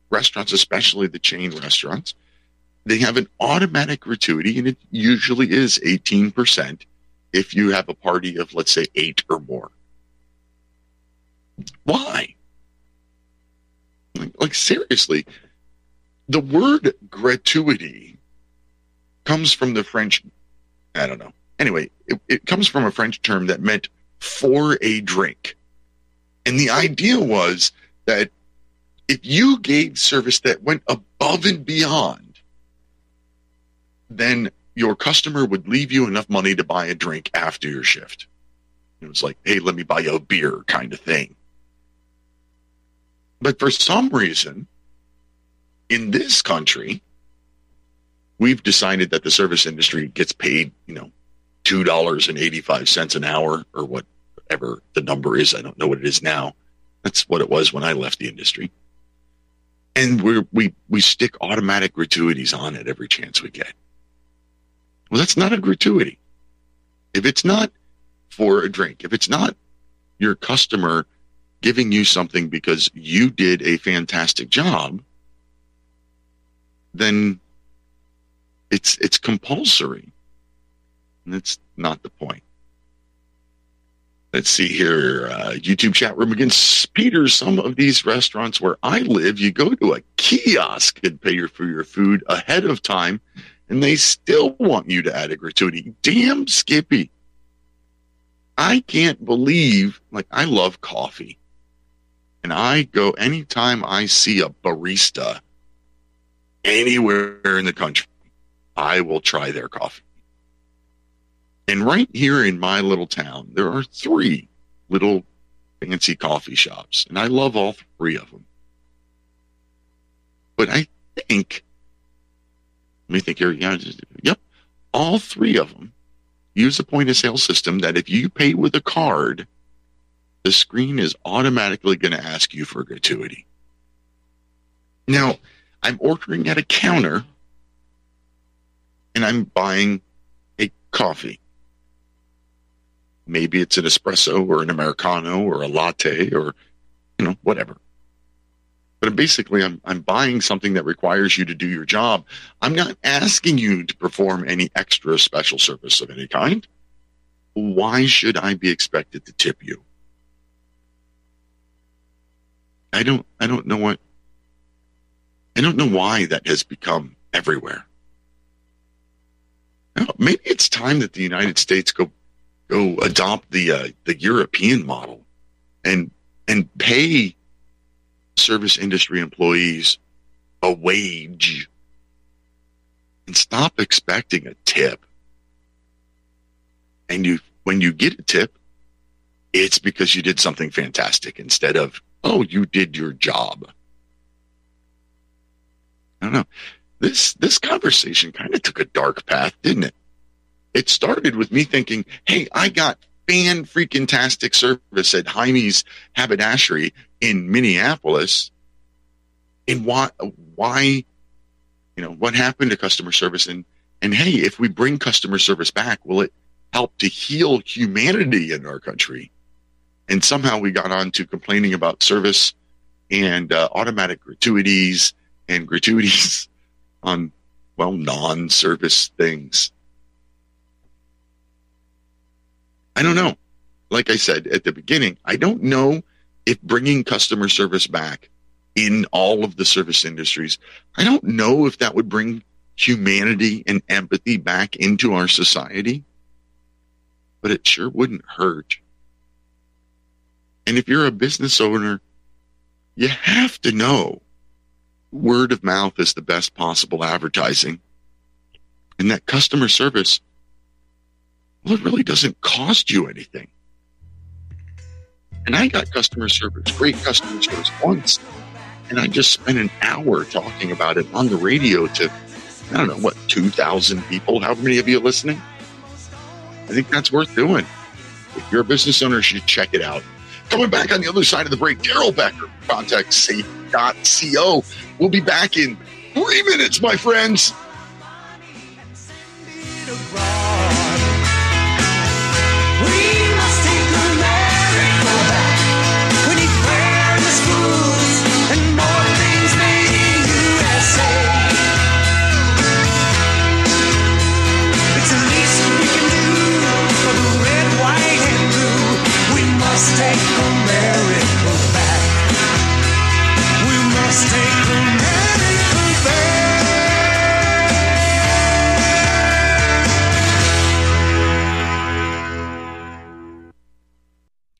restaurants, especially the chain restaurants, they have an automatic gratuity, and it usually is 18% if you have a party of, let's say, eight or more. Why? Like, like seriously, the word gratuity comes from the French, I don't know. Anyway, it, it comes from a French term that meant for a drink. And the idea was that if you gave service that went above and beyond, then your customer would leave you enough money to buy a drink after your shift. It was like, hey, let me buy you a beer kind of thing. But for some reason, in this country, we've decided that the service industry gets paid, you know, two dollars and eighty-five cents an hour or whatever the number is. I don't know what it is now. That's what it was when I left the industry. And we we we stick automatic gratuities on it every chance we get. Well, that's not a gratuity. If it's not for a drink, if it's not your customer giving you something because you did a fantastic job, then it's it's compulsory. And that's not the point. Let's see here. Uh, YouTube chat room again. Peter, some of these restaurants where I live, you go to a kiosk and pay for your food ahead of time, and they still want you to add a gratuity. Damn, Skippy. I can't believe, like, I love coffee. And I go anytime I see a barista anywhere in the country, I will try their coffee. And right here in my little town, there are three little fancy coffee shops, and I love all three of them. But I think, let me think here. Yeah, yep, all three of them use a point of sale system that if you pay with a card, the screen is automatically going to ask you for gratuity. Now, I'm ordering at a counter and I'm buying a coffee. Maybe it's an espresso or an Americano or a latte or, you know, whatever. But basically, I'm, I'm buying something that requires you to do your job. I'm not asking you to perform any extra special service of any kind. Why should I be expected to tip you? I don't I don't know what I don't know why that has become everywhere. Oh, maybe it's time that the United States go go adopt the uh, the European model and and pay service industry employees a wage and stop expecting a tip. And you when you get a tip, it's because you did something fantastic instead of oh you did your job. I don't know. This this conversation kind of took a dark path, didn't it? It started with me thinking, "Hey, I got fan freaking tastic service at Heimie's Haberdashery in Minneapolis." And why why you know, what happened to customer service and and hey, if we bring customer service back, will it help to heal humanity in our country? And somehow we got on to complaining about service and uh, automatic gratuities and gratuities on, well, non service things. I don't know. Like I said at the beginning, I don't know if bringing customer service back in all of the service industries, I don't know if that would bring humanity and empathy back into our society, but it sure wouldn't hurt. And if you're a business owner, you have to know word of mouth is the best possible advertising. And that customer service, well, it really doesn't cost you anything. And I got customer service, great customer service once. And I just spent an hour talking about it on the radio to, I don't know, what, 2,000 people? How many of you are listening? I think that's worth doing. If you're a business owner, you should check it out. Coming back on the other side of the break, Darrell Becker, ContentSafe.co. We'll be back in three minutes, my friends.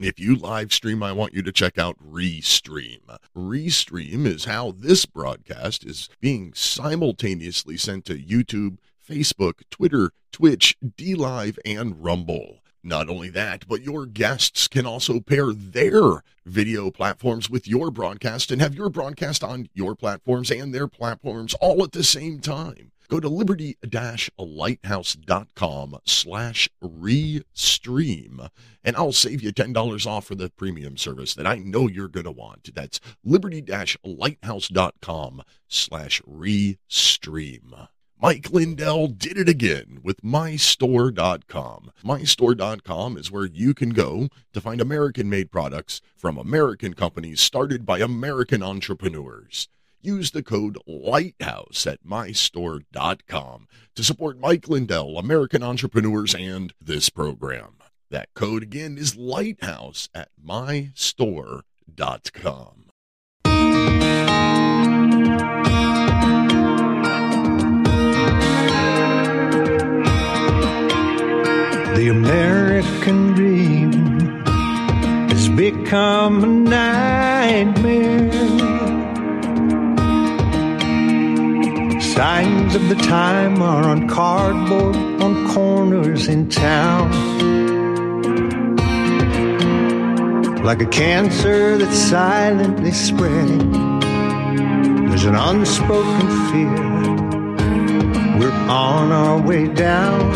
If you live stream, I want you to check out Restream. Restream is how this broadcast is being simultaneously sent to YouTube, Facebook, Twitter, Twitch, DLive, and Rumble. Not only that, but your guests can also pair their video platforms with your broadcast and have your broadcast on your platforms and their platforms all at the same time. Go to liberty-lighthouse.com slash restream and I'll save you $10 off for the premium service that I know you're going to want. That's liberty-lighthouse.com slash restream. Mike Lindell did it again with mystore.com. Mystore.com is where you can go to find American made products from American companies started by American entrepreneurs. Use the code LIGHTHOUSE at mystore.com to support Mike Lindell, American entrepreneurs, and this program. That code again is LIGHTHOUSE at mystore.com. The American dream has become a nightmare. Signs of the time are on cardboard on corners in town. Like a cancer that's silently spreading, there's an unspoken fear. We're on our way down.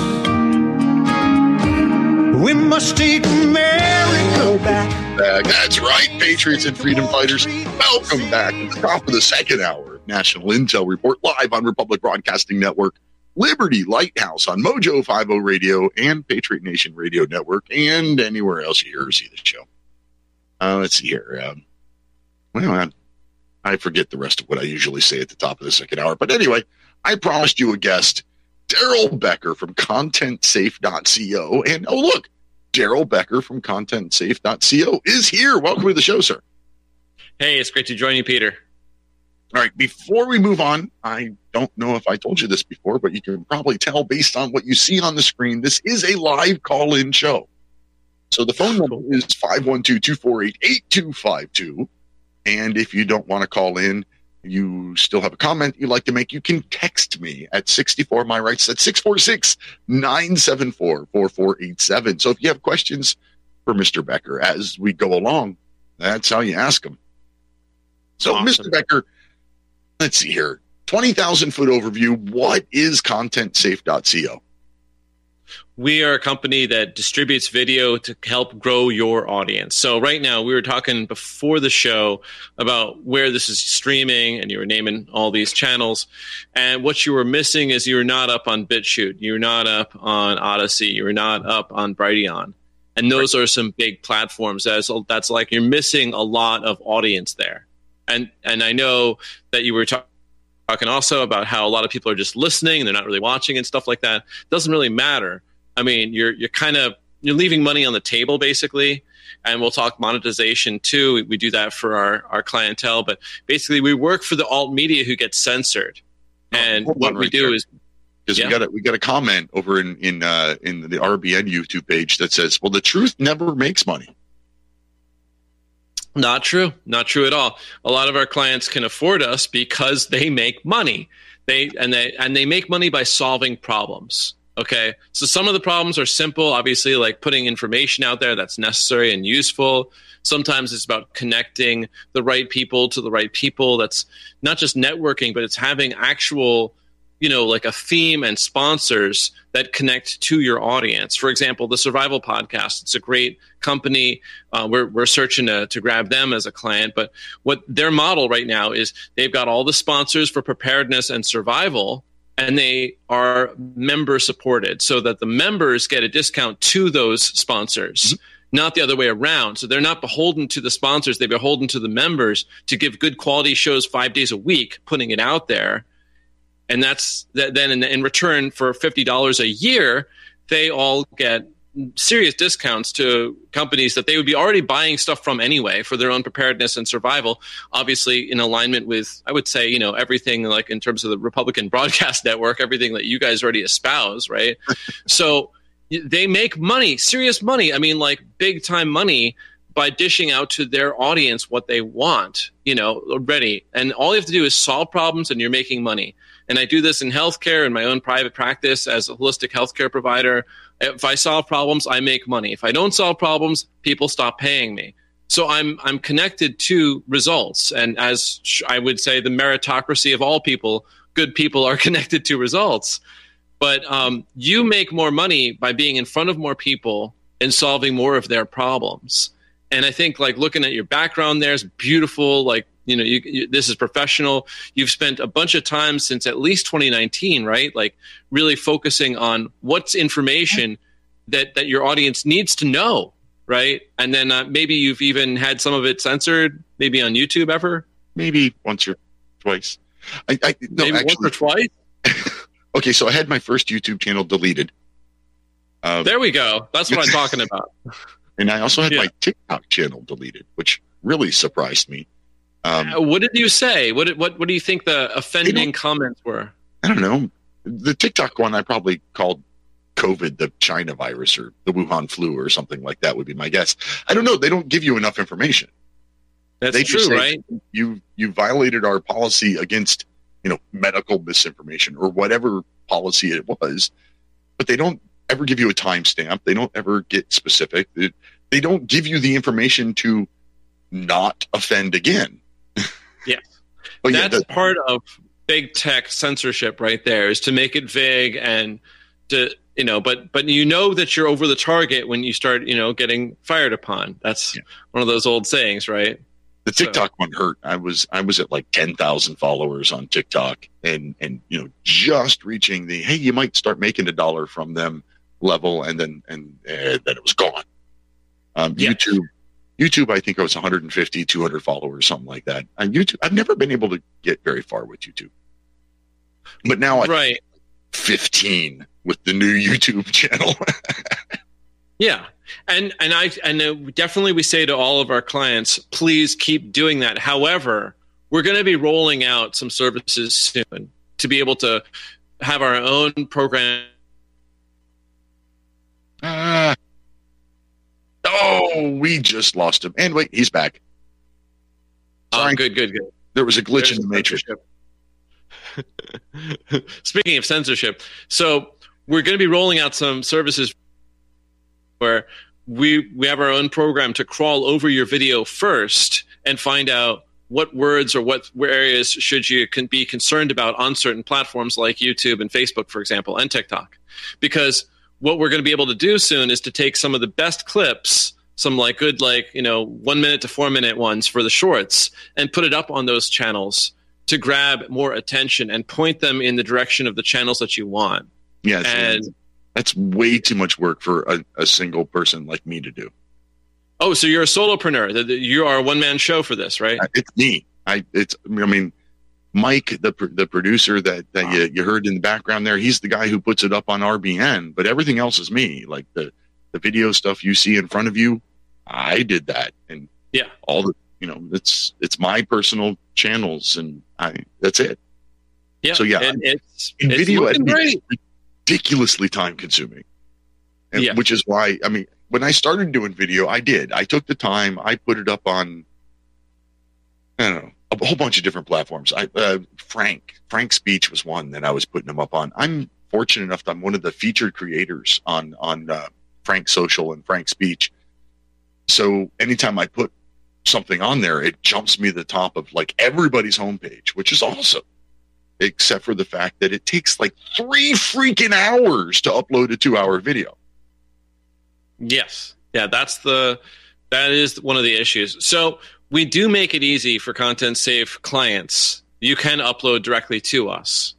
We must take America back. That's right, Patriots and Freedom Fighters. Welcome back to the top of the second hour National Intel Report live on Republic Broadcasting Network, Liberty Lighthouse on Mojo 50 Radio and Patriot Nation Radio Network, and anywhere else you hear or see the show. Uh, let's see here. Um, well, I, I forget the rest of what I usually say at the top of the second hour. But anyway, I promised you a guest, Darrell Becker from ContentSafe.co. And oh, look, Darrell Becker from ContentSafe.co is here. Welcome to the show, sir. Hey, it's great to join you, Peter. All right, before we move on, I don't know if I told you this before, but you can probably tell based on what you see on the screen, this is a live call in show. So the phone number is 512 248 8252. And if you don't want to call in, you still have a comment you'd like to make, you can text me at 64 my rights at 646 974 4487. So if you have questions for Mr. Becker as we go along, that's how you ask them. So, Awesome. Mr. Becker, let's see here 20,000 foot overview. What is contentsafe.co? We are a company that distributes video to help grow your audience. So, right now, we were talking before the show about where this is streaming, and you were naming all these channels. And what you were missing is you were not up on BitChute, you were not up on Odysee, you were not up on Brighteon. And those are some big platforms. That's, that's like you're missing a lot of audience there. And, and I know that you were talking talking also about how a lot of people are just listening and they're not really watching and stuff like that. Doesn't really matter. I mean, you're you're kind of you're leaving money on the table basically. And we'll talk monetization too. We, we do that for our, our clientele, but basically we work for the alt media who get censored. And hold what on we do there. is because Yeah. we got a, we got a comment over in in uh, in the RBN YouTube page that says, "Well, the truth never makes money." Not true. Not true at all. A lot of our clients can afford us because they make money. They and they and they make money by solving problems. Okay. So some of the problems are simple, obviously, like putting information out there that's necessary and useful. Sometimes it's about connecting the right people to the right people. That's not just networking, but it's having actual, you know, like a theme and sponsors that connect to your audience. For example, the Survival Podcast. It's a great company. Uh, we're we're searching to, to grab them as a client, but what their model right now is they've got all the sponsors for preparedness and survival, and they are member supported, so that the members get a discount to those sponsors. Not the other way around. So they're not beholden to the sponsors; they're beholden to the members to give good quality shows five days a week, putting it out there and that's that then in, in return for $50 a year they all get serious discounts to companies that they would be already buying stuff from anyway for their own preparedness and survival obviously in alignment with i would say you know everything like in terms of the republican broadcast network everything that you guys already espouse right so they make money serious money i mean like big time money by dishing out to their audience what they want, you know, already. And all you have to do is solve problems and you're making money. And I do this in healthcare in my own private practice as a holistic healthcare provider. If I solve problems, I make money. If I don't solve problems, people stop paying me. So I'm I'm connected to results, and as I would say, the meritocracy of all people, good people are connected to results. But um, you make more money by being in front of more people and solving more of their problems. And I think like looking at your background there is beautiful. Like you know, you, you, this is professional. You've spent a bunch of time since at least 2019, right? Like really focusing on what's information that that your audience needs to know right? And then uh, maybe you've even had some of it censored, maybe on YouTube ever. Maybe once or twice. I, I no, maybe actually, once or twice. okay, so I had my first YouTube channel deleted. Uh, there we go. That's what I'm talking about. And I also had yeah. my TikTok channel deleted, which really surprised me. Um, uh, what did you say? What what what do you think the offending comments were? I don't know. The TikTok one I probably called COVID, the China virus or the Wuhan flu or something like that would be my guess. I don't know. They don't give you enough information. That's they true, right? You you violated our policy against you know medical misinformation or whatever policy it was, but they don't ever give you a timestamp. They don't ever get specific. They, they don't give you the information to not offend again. Yes, but that's yeah, the, part of big tech censorship right there is to make it vague and to you know but but you know that you're over the target when you start you know getting fired upon that's yeah. one of those old sayings right the tiktok so. one hurt i was i was at like 10,000 followers on tiktok and and you know just reaching the hey you might start making a dollar from them level and then and uh, then it was gone um, yeah. youtube youtube i think i was 150 200 followers something like that on youtube i've never been able to get very far with youtube but now I, right 15 with the new YouTube channel. yeah. And and I and definitely we say to all of our clients, please keep doing that. However, we're going to be rolling out some services soon to be able to have our own program. Uh, oh, we just lost him. And wait, he's back. Oh, Sorry. Oh, good, good, good. There was a glitch There's in the matrix. Speaking of censorship, so we're going to be rolling out some services where we we have our own program to crawl over your video first and find out what words or what areas should you can be concerned about on certain platforms like YouTube and Facebook, for example, and TikTok, because what we're going to be able to do soon is to take some of the best clips some like good like you know one minute to four minute ones for the shorts and put it up on those channels to grab more attention and point them in the direction of the channels that you want yeah, and that's way too much work for a, a, single person like me to do. Oh, so you're a solopreneur. You are a one man show for this, right? Uh, it's me. I it's I mean, Mike, the the producer that that wow. you, you heard in the background there, he's the guy who puts it up on RBN, but everything else is me. Like the the video stuff you see in front of you, I did that, and yeah, all the you know, it's it's my personal channels, and I that's it. Yeah. So yeah, and it's, in it's video great ridiculously time consuming. And, yeah. Which is why, I mean, when I started doing video, I did. I took the time, I put it up on, I don't know, a whole bunch of different platforms. I, uh, Frank, Frank Speech was one that I was putting them up on. I'm fortunate enough that I'm one of the featured creators on, on, uh, Frank Social and Frank Speech. So anytime I put something on there, it jumps me to the top of like everybody's homepage, which is awesome except for the fact that it takes like three freaking hours to upload a two hour video. Yes. Yeah, that's the that is one of the issues. So we do make it easy for content safe clients. You can upload directly to us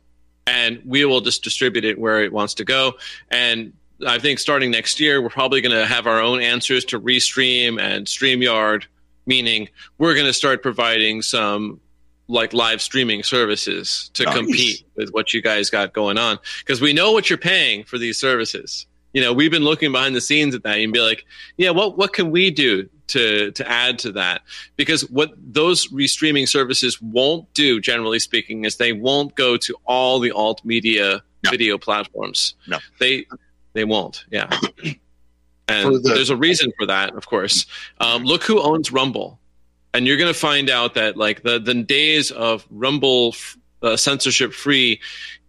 and we will just distribute it where it wants to go. And I think starting next year, we're probably going to have our own answers to Restream and StreamYard, meaning we're going to start providing some like live streaming services to nice. compete with what you guys got going on because we know what you're paying for these services you know we've been looking behind the scenes at that and be like yeah what what can we do to to add to that. Because what those restreaming services won't do generally speaking is they won't go to all the alt media no. video platforms. No. They they won't yeah. And the- there's a reason for that, of course. Um, look who owns Rumble, and you're going to find out that like the the days of Rumble uh, censorship free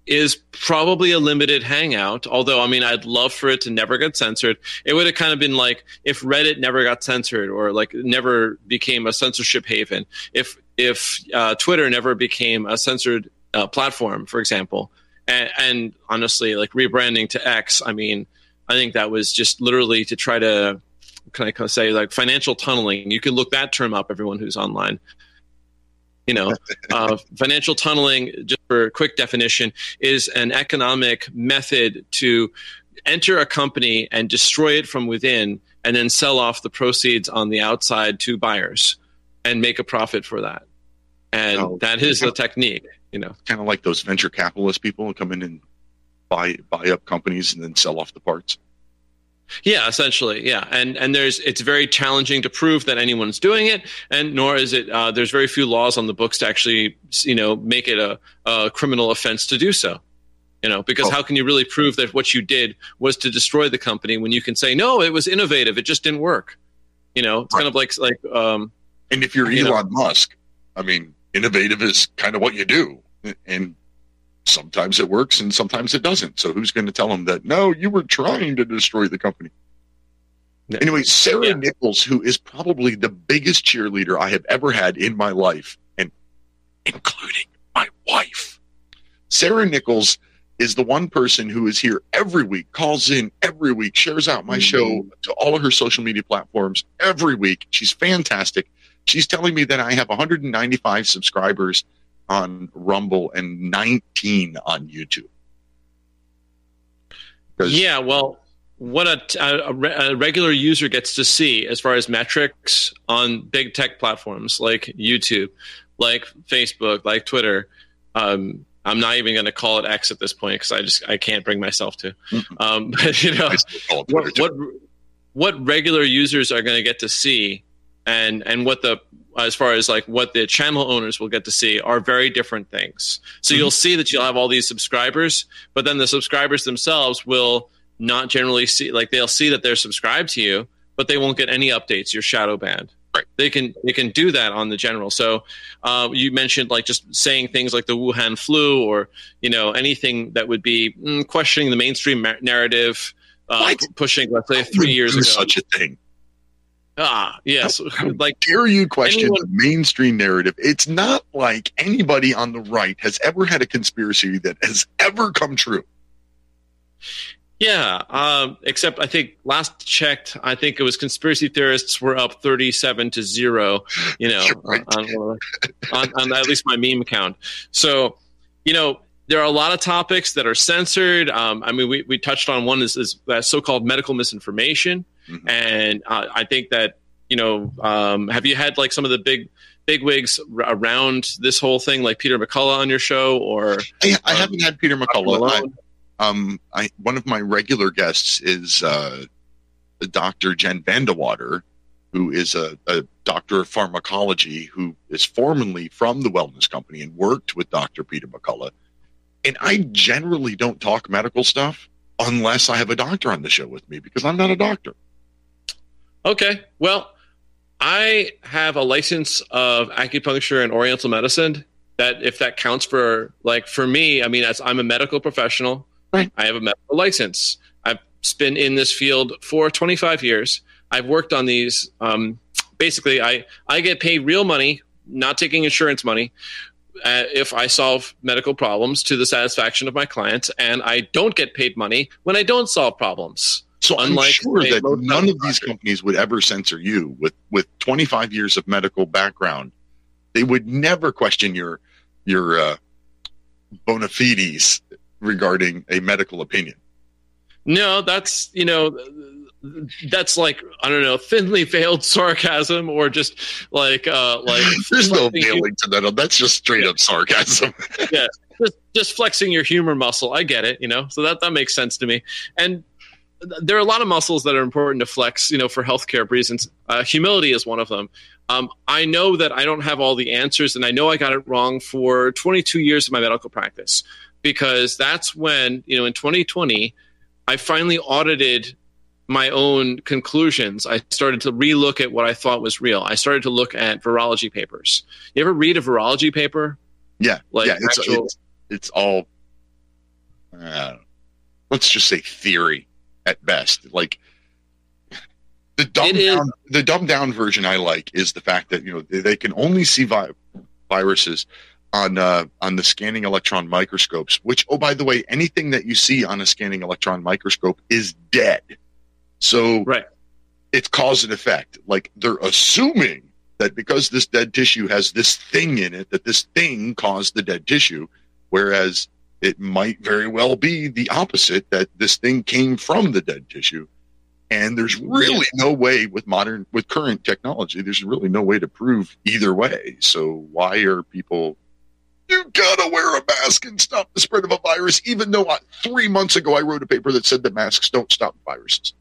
is probably a limited hangout. Although, I mean, I'd love for it to never get censored. It would have kind of been like if Reddit never got censored or like never became a censorship haven. If if uh, Twitter never became a censored uh, platform, for example. And, and honestly, like rebranding to X, I mean, I think that was just literally to try to can I say like financial tunneling. You can look that term up, everyone who's online. You know, uh, financial tunneling, just for a quick definition, is an economic method to enter a company and destroy it from within, and then sell off the proceeds on the outside to buyers and make a profit for that. And oh, that is the technique. You know, kind of like those venture capitalist people who come in and buy buy up companies and then sell off the parts. Yeah, essentially, yeah, and and there's it's very challenging to prove that anyone's doing it, and nor is it uh, there's very few laws on the books to actually you know make it a, a criminal offense to do so. You know, because oh. how can you really prove that what you did was to destroy the company when you can say no, it was innovative, it just didn't work. You know, it's right. kind of like like. Um, and if you're you Elon know, Musk, I mean, innovative is kind of what you do, and sometimes it works and sometimes it doesn't. So who's going to tell them that no, you were trying to destroy the company? Yeah. Anyway, Sarah yeah. Nichols, who is probably the biggest cheerleader I have ever had in my life, and including my wife, Sarah Nichols is the one person who is here every week, calls in every week, shares out my mm-hmm. show to all of her social media platforms every week. She's fantastic. She's telling me that I have 195 subscribers on Rumble and 19 on YouTube. Yeah, well, what a, a, a, regular user gets to see as far as metrics on big tech platforms like YouTube, like Facebook, like Twitter. Um, I'm not even going to call it X at this point because I just I can't bring myself to. Um, but you know, what, what what regular users are going to get to see, and and what the as far as like what the channel owners will get to see are very different things. So mm-hmm. you'll see that you'll have all these subscribers, but then the subscribers themselves will not generally see like they'll see that they're subscribed to you, but they won't get any updates. You're shadow banned. Right. They can they can do that on the general. So uh, you mentioned like just saying things like the Wuhan flu or you know anything that would be mm, questioning the mainstream ma- narrative, uh, pushing let's say three years ago. Such a thing. Ah, yes. How, like, dare you question anyone, the mainstream narrative? It's not like anybody on the right has ever had a conspiracy that has ever come true. Yeah, um, except I think last checked, I think it was conspiracy theorists were up thirty-seven to zero. You know, right. on, on, on at least my meme count. So, you know, there are a lot of topics that are censored. Um, I mean, we, we touched on one is, is so-called medical misinformation. Mm-hmm. And uh, I think that you know, um, have you had like some of the big big wigs r- around this whole thing, like Peter McCullough on your show, or I, I um, haven't had Peter McCullough. I, um, I one of my regular guests is uh, Dr. Jen Vandewater, who is a, a doctor of pharmacology who is formerly from the Wellness Company and worked with Dr. Peter McCullough. And I generally don't talk medical stuff unless I have a doctor on the show with me because I'm not a doctor. Okay. Well, I have a license of acupuncture and oriental medicine. That if that counts for like for me, I mean, as I'm a medical professional, right. I have a medical license. I've been in this field for 25 years. I've worked on these. Um, basically, I I get paid real money, not taking insurance money, uh, if I solve medical problems to the satisfaction of my clients, and I don't get paid money when I don't solve problems. So I'm sure that none of these companies would ever censor you with with 25 years of medical background. They would never question your your uh, bona fides regarding a medical opinion. No, that's you know that's like I don't know thinly veiled sarcasm or just like uh like there's no veiling to that. That's just straight up sarcasm. yeah, just just flexing your humor muscle. I get it, you know. So that that makes sense to me. And there are a lot of muscles that are important to flex, you know, for healthcare reasons. Uh, humility is one of them. Um, I know that I don't have all the answers, and I know I got it wrong for 22 years of my medical practice because that's when, you know, in 2020, I finally audited my own conclusions. I started to relook at what I thought was real. I started to look at virology papers. You ever read a virology paper? Yeah, Like yeah, it's, actual- it's it's all uh, let's just say theory at best. Like the dumbed down, the dumbed down version I like is the fact that you know they, they can only see vi- viruses on uh, on the scanning electron microscopes. Which, oh by the way, anything that you see on a scanning electron microscope is dead. So Right. it's cause and effect. Like they're assuming that because this dead tissue has this thing in it, that this thing caused the dead tissue, whereas it might very well be the opposite, that this thing came from the dead tissue. And there's really no way with modern, with current technology, there's really no way to prove either way. So why are people, you gotta wear a mask and stop the spread of a virus, even though I, three months ago I wrote a paper that said that masks don't stop viruses.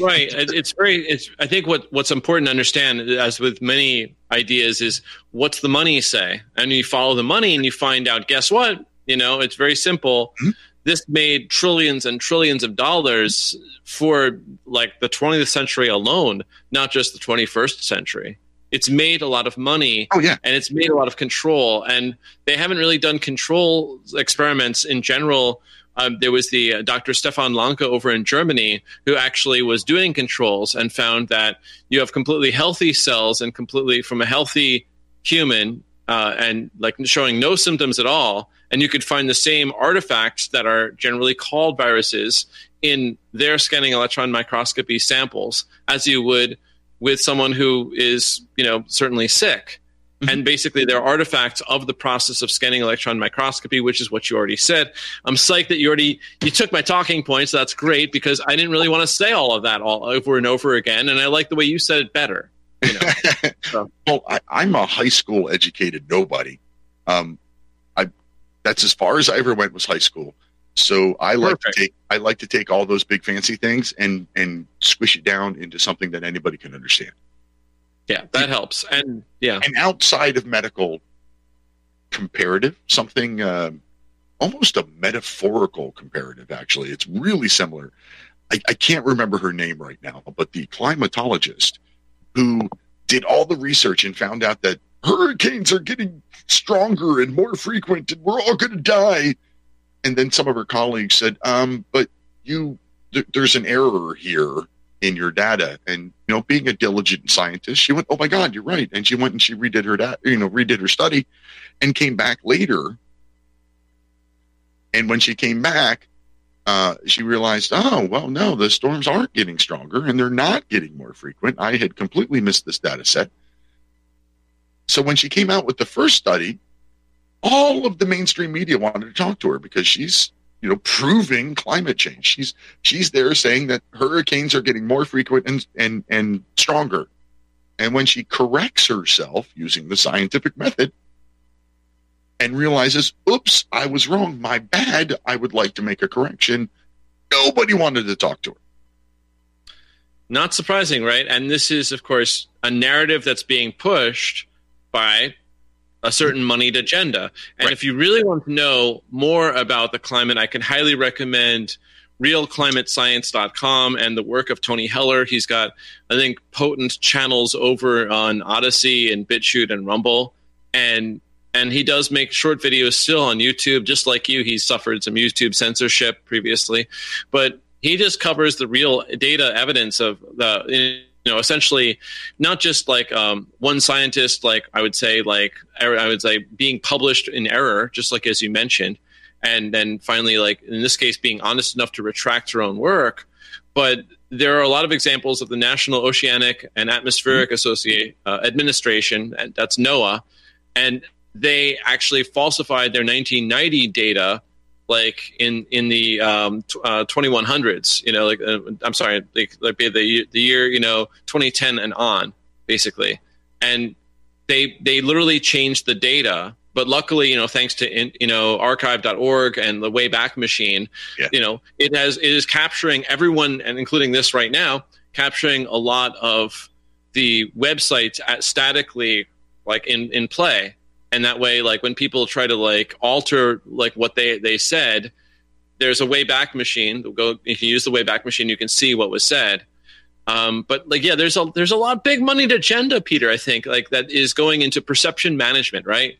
right it's very it's i think what what's important to understand as with many ideas is what's the money say? And you follow the money and you find out guess what? You know it's very simple. Mhm. this made trillions and trillions of dollars for like the 20th century alone not just the 21st century. It's made a lot of money Oh yeah. and it's made a lot of control. And they haven't really done control experiments in general um, there was the uh, dr stefan lanka over in germany who actually was doing controls and found that you have completely healthy cells and completely from a healthy human uh, and like showing no symptoms at all and you could find the same artifacts that are generally called viruses in their scanning electron microscopy samples as you would with someone who is you know certainly sick Mhm. and basically they're artifacts of the process of scanning electron microscopy which is what you already said i'm psyched that you already you took my talking points that's great because i didn't really want to say all of that all over and over again and i like the way you said it better you know So- well, I, I'm a high school educated nobody. Um, I that's as far as I ever went was high school. So I like Perfect. to take I like to take all those big fancy things and and squish it down into something that anybody can understand. Yeah that helps and yeah And outside of medical comparative, something um, almost a metaphorical comparative. Actually, it's really similar. I, I can't remember her name right now, but the climatologist who did all the research and found out that hurricanes are getting stronger and more frequent, and we're all going to die. And then some of her colleagues said, um, "But you, th- there's an error here." In your data. And you know being a diligent scientist she went oh my god you're right. And she went and she redid her data you know redid her study and came back later. And when she came back uh, she realized oh well no the storms aren't getting stronger and they're not getting more frequent. I had completely missed this data set. So when she came out with the first study all of the mainstream media wanted to talk to her because she's you know proving climate change. She's she's there saying that hurricanes are getting more frequent and and and stronger. And when she corrects herself using the scientific method and realizes oops i was wrong. My bad. I would like to make a correction. Nobody wanted to talk to her. Not surprising, right? And this is, of course, a narrative that's being pushed by a certain mm-hmm. moneyed agenda. And Right. if you really want to know more about the climate, I can highly recommend realclimatescience.com and the work of Tony Heller. He's got, I think, potent channels over on Odysee and BitChute and Rumble. And and he does make short videos still on YouTube, just like you. He suffered some YouTube censorship previously, but he just covers the real data evidence of the you know essentially not just like um, one scientist like i would say like er- i would say being published in error just like as you mentioned and then finally like in this case being honest enough to retract her own work. But there are a lot of examples of the national oceanic and atmospheric associate uh, administration and that's noaa and they actually falsified their 1990 data like in in the um, t- uh, 2100s you know like uh, i'm sorry like, like the the year you know 2010 and on basically and they they literally changed the data but luckily you know thanks to in, you know archive.org and the wayback machine Yeah. you know it has it is capturing everyone and including this right now capturing a lot of the websites at statically like in in play and that way like when people try to like alter like what they they said there's a Wayback Machine. Go if you use the Wayback Machine, you can see what was said. Um, but like, yeah, there's a there's a lot of big money to agenda, Peter. I think like that is going into perception management, right?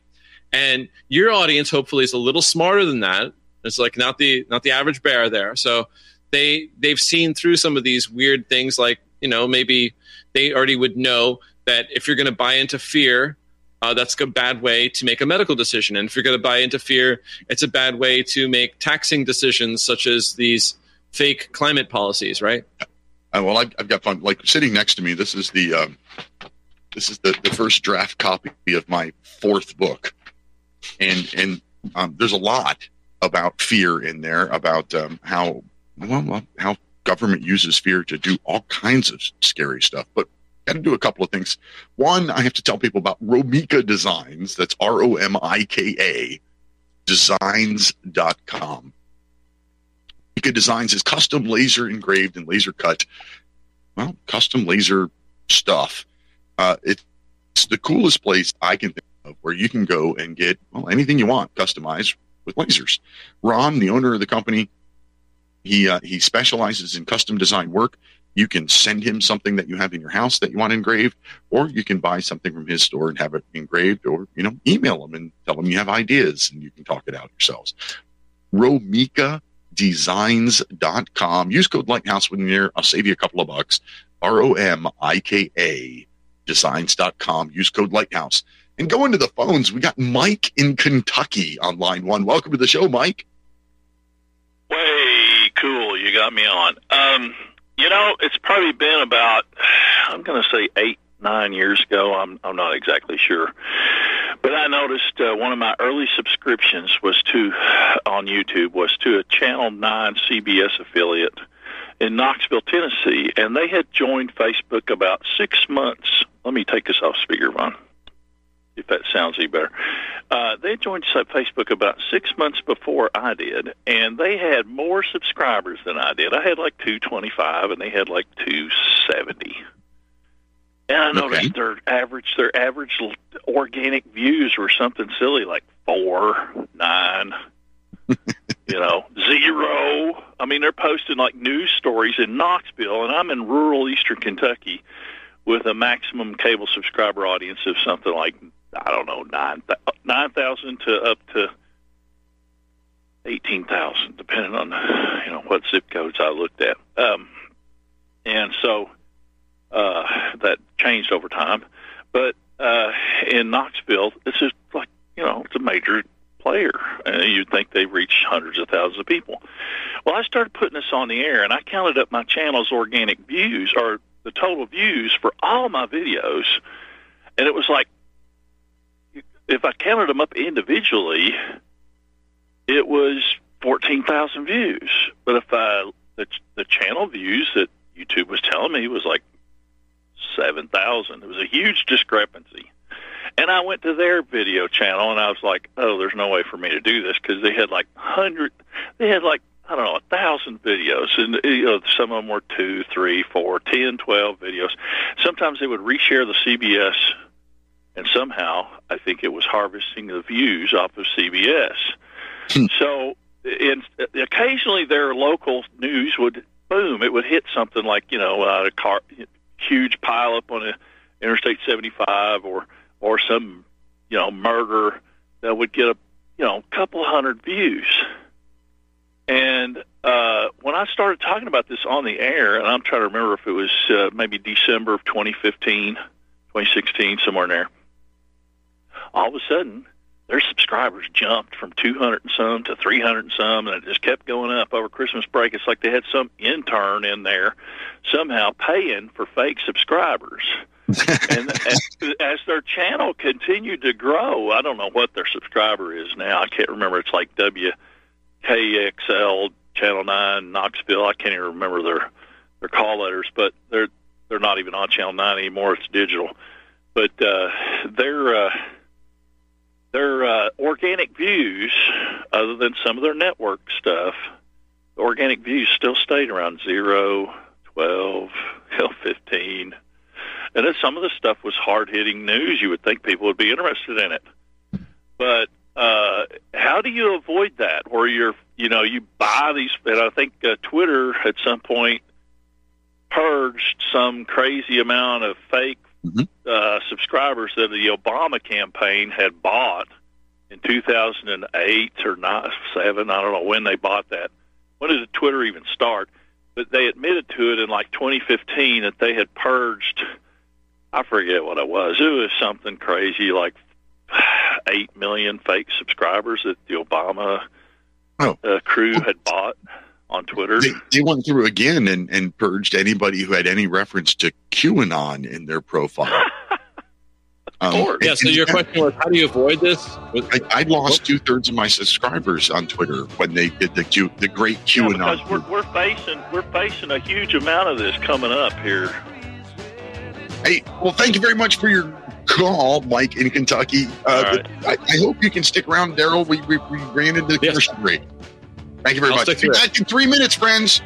And your audience hopefully is a little smarter than that. It's like not the not the average bear there. So they they've seen through some of these weird things, like you know maybe they already would know that if you're going to buy into fear, uh, that's a bad way to make a medical decision. And if you're going to buy into fear, it's a bad way to make taxing decisions, such as these fake climate policies, right? Uh, well, I've, I've, got fun. Like sitting next to me, this is the um, this is the, the first draft copy of my fourth book, and and um, there's a lot about fear in there, about um, how well how government uses fear to do all kinds of scary stuff. But got to do a couple of things. One, I have to tell people about Romika Designs. That's R O M I K A designs.com. Romika Designs is custom laser engraved and laser cut, well, custom laser stuff. Uh, it's the coolest place I can think of where you can go and get well anything you want customized with lasers. Ron, the owner of the company, he uh, he specializes in custom design work. You can send him something that you have in your house that you want engraved, or you can buy something from his store and have it engraved, or you know, email him and tell him you have ideas and you can talk it out yourselves. Romika designs.com. Use code Lighthouse when you're I'll save you a couple of bucks. R O M I K A designs.com. Use code Lighthouse. And go into the phones. We got Mike in Kentucky on line one. Welcome to the show, Mike. Way cool. You got me on. Um, you know, it's probably been about, I'm going to say eight, nine years ago. I'm, I'm not exactly sure. But I noticed uh, one of my early subscriptions was to, on YouTube, was to a Channel 9 CBS affiliate in Knoxville, Tennessee. And they had joined Facebook about six months. Let me take this off speakerphone if that sounds any better. Uh, they joined Facebook about six months before I did, and they had more subscribers than I did. I had like 225, and they had like 270. And I noticed okay. their average their average organic views were something silly like four, nine, you know, zero. I mean, they're posting like news stories in Knoxville, and I'm in rural eastern Kentucky with a maximum cable subscriber audience of something like I don't know nine nine thousand to up to eighteen thousand, depending on you know what zip codes I looked at. Um, and so uh, that changed over time. But uh, in Knoxville, this is like you know it's a major player, and you'd think they reach hundreds of thousands of people. Well, I started putting this on the air, and I counted up my channel's organic views or the total views for all my videos, and it was like if I counted them up individually, it was fourteen thousand views. But if I the the channel views that YouTube was telling me was like seven thousand, it was a huge discrepancy. And I went to their video channel and I was like, oh, there's no way for me to do this because they had like hundred, they had like I don't know, a thousand videos, and you know, some of them were two, three, four, ten, twelve videos. Sometimes they would reshare the CBS and somehow I think it was harvesting the views off of CBS. Hmm. so, in, occasionally their local news would boom, it would hit something like you know uh, a car, huge pile up on a Interstate 75 or or some you know murder that would get a you know couple hundred views. And uh, when I started talking about this on the air, and I'm trying to remember if it was uh, maybe December of 2015, 2016, somewhere in there all of a sudden their subscribers jumped from 200 and some to 300 and some, and it just kept going up over Christmas break. It's like they had some intern in there somehow paying for fake subscribers. and as, as their channel continued to grow, I don't know what their subscriber is now. I can't remember. It's like WKXL Channel Nine Knoxville. I can't even remember their their call letters, but they're they're not even on Channel Nine anymore. It's digital. But uh, they're uh, their uh, organic views, other than some of their network stuff, the organic views still stayed around zero, twelve, fifteen, and then some of the stuff was hard hitting news. You would think people would be interested in it, but uh, how do you avoid that? Where your you know, you buy these, and I think uh, Twitter at some point purged some crazy amount of fake Mm-hmm. uh, subscribers that the Obama campaign had bought in 2008 or not seven. I don't know when they bought that. When did Twitter even start? But they admitted to it in like 2015 that they had purged. I forget what it was. It was something crazy like eight million fake subscribers that the Obama Oh. uh, crew had bought on Twitter. They, they went through again and, and purged anybody who had any reference to QAnon in their profile. Um, course. Yeah. So and- your question was, how do you avoid this? With- I, I lost two thirds of my subscribers on Twitter when they did the Q, the great Yeah, QAnon. because we're, we're facing we're facing a huge amount of this coming up here. Hey, well, thank you very much for your call, Mike in Kentucky. Uh, All right. I, I hope you can stick around, Darrell. We, we, we ran into the Yes. commercial break. Thank you very I'll much. stick Be to it. back in three minutes, friends.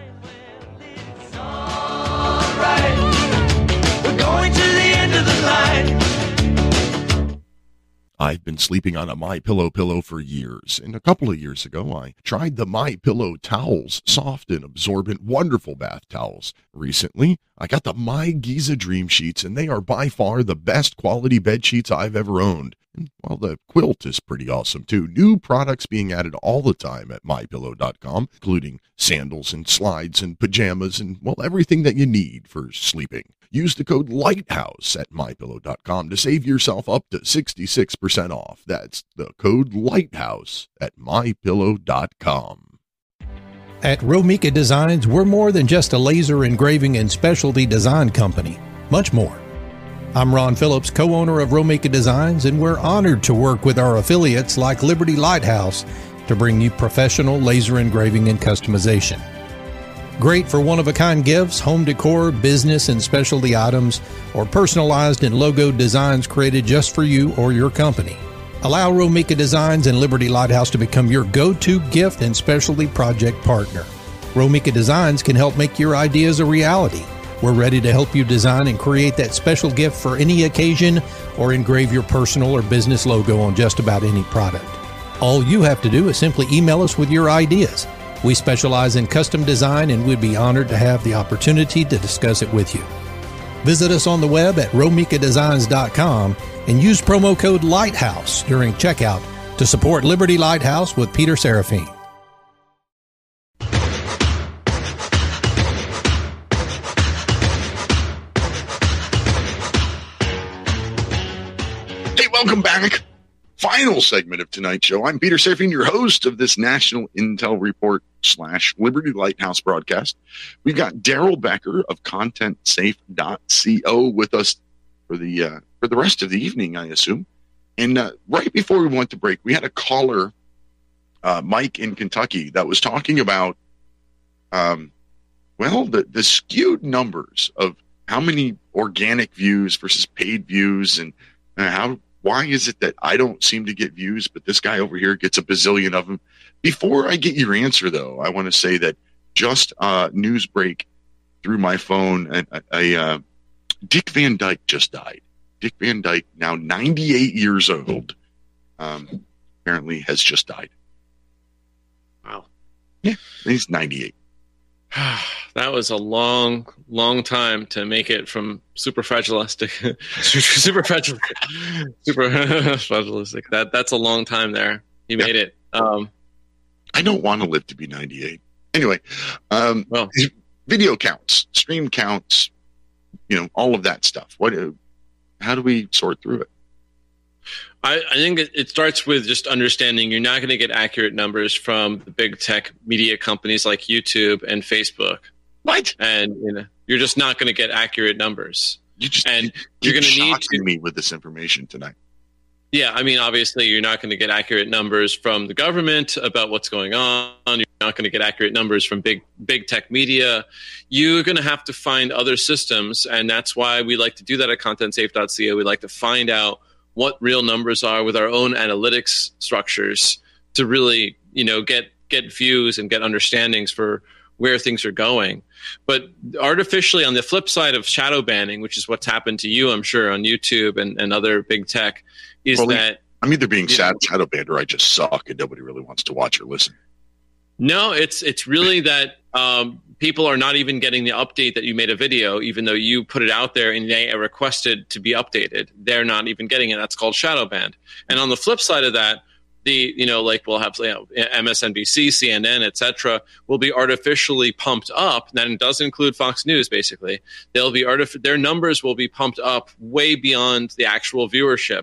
I've been sleeping on a My Pillow pillow for years, and a couple of years ago I tried the My Pillow towels, soft and absorbent, wonderful bath towels. Recently, I got the My Giza Dream Sheets, and they are by far the best quality bed sheets I've ever owned. And while the quilt is pretty awesome too, new products being added all the time at mypillow.com, including sandals and slides and pajamas and well everything that you need for sleeping. Use the code LIGHTHOUSE at mypillow.com to save yourself up to 66% off. That's the code LIGHTHOUSE at mypillow.com. At Romika Designs, we're more than just a laser engraving and specialty design company, much more. I'm Ron Phillips, co owner of Romika Designs, and we're honored to work with our affiliates like Liberty Lighthouse to bring you professional laser engraving and customization. Great for one of a kind gifts, home decor, business and specialty items, or personalized and logo designs created just for you or your company. Allow Romika Designs and Liberty Lighthouse to become your go to gift and specialty project partner. Romika Designs can help make your ideas a reality. We're ready to help you design and create that special gift for any occasion or engrave your personal or business logo on just about any product. All you have to do is simply email us with your ideas. We specialize in custom design and we'd be honored to have the opportunity to discuss it with you. Visit us on the web at romikadesigns.com and use promo code LIGHTHOUSE during checkout to support Liberty Lighthouse with Peter Serafine. Welcome back. Final segment of tonight's show. I'm Peter Serafine, your host of this National Intel Report slash Liberty Lighthouse broadcast. We've got Darrell Becker of ContentSafe.co with us for the uh, for the rest of the evening, I assume. And uh, right before we went to break, we had a caller, uh, Mike in Kentucky, that was talking about, um, well, the the skewed numbers of how many organic views versus paid views, and uh, how why is it that I don't seem to get views, but this guy over here gets a bazillion of them? Before I get your answer, though, I want to say that just uh, news break through my phone, a, a, uh, Dick Van Dyke just died. Dick Van Dyke, now 98 years old, um, apparently has just died. Wow. Yeah, he's 98. that was a long, long time to make it from super fragilistic, super fragilistic, super fragilistic. That that's a long time there. You made it. Um, I don't want to live to be 98. Anyway, um, well, video counts, stream counts, you know, all of that stuff. What? How do we sort through it? I, I think it, starts with just understanding you're not going to get accurate numbers from the big tech media companies like YouTube and Facebook. What? And you know, you're just not going to get accurate numbers. You just and you you're going to need shocking me with this information tonight. Yeah, I mean, obviously, you're not going to get accurate numbers from the government about what's going on. You're not going to get accurate numbers from big big tech media. You're going to have to find other systems, and that's why we like to do that at ContentSafe.co. We like to find out what real numbers are with our own analytics structures to really, you know, get get views and get understandings for where things are going. But artificially, on the flip side of shadow banning, which is what's happened to you, I'm sure, on YouTube and, and other big tech, is Well, that I'm either being sad shadow banned or I just suck and nobody really wants to watch or listen. No, it's it's really that um, people are not even getting the update that you made a video, even though you put it out there and they are requested to be updated. They're not even getting it. That's called shadow banned. And on the flip side of that, the you know like we'll have you know, MSNBC, CNN, etc. will be artificially pumped up. And That does include Fox News. Basically, they'll be artif- their numbers will be pumped up way beyond the actual viewership,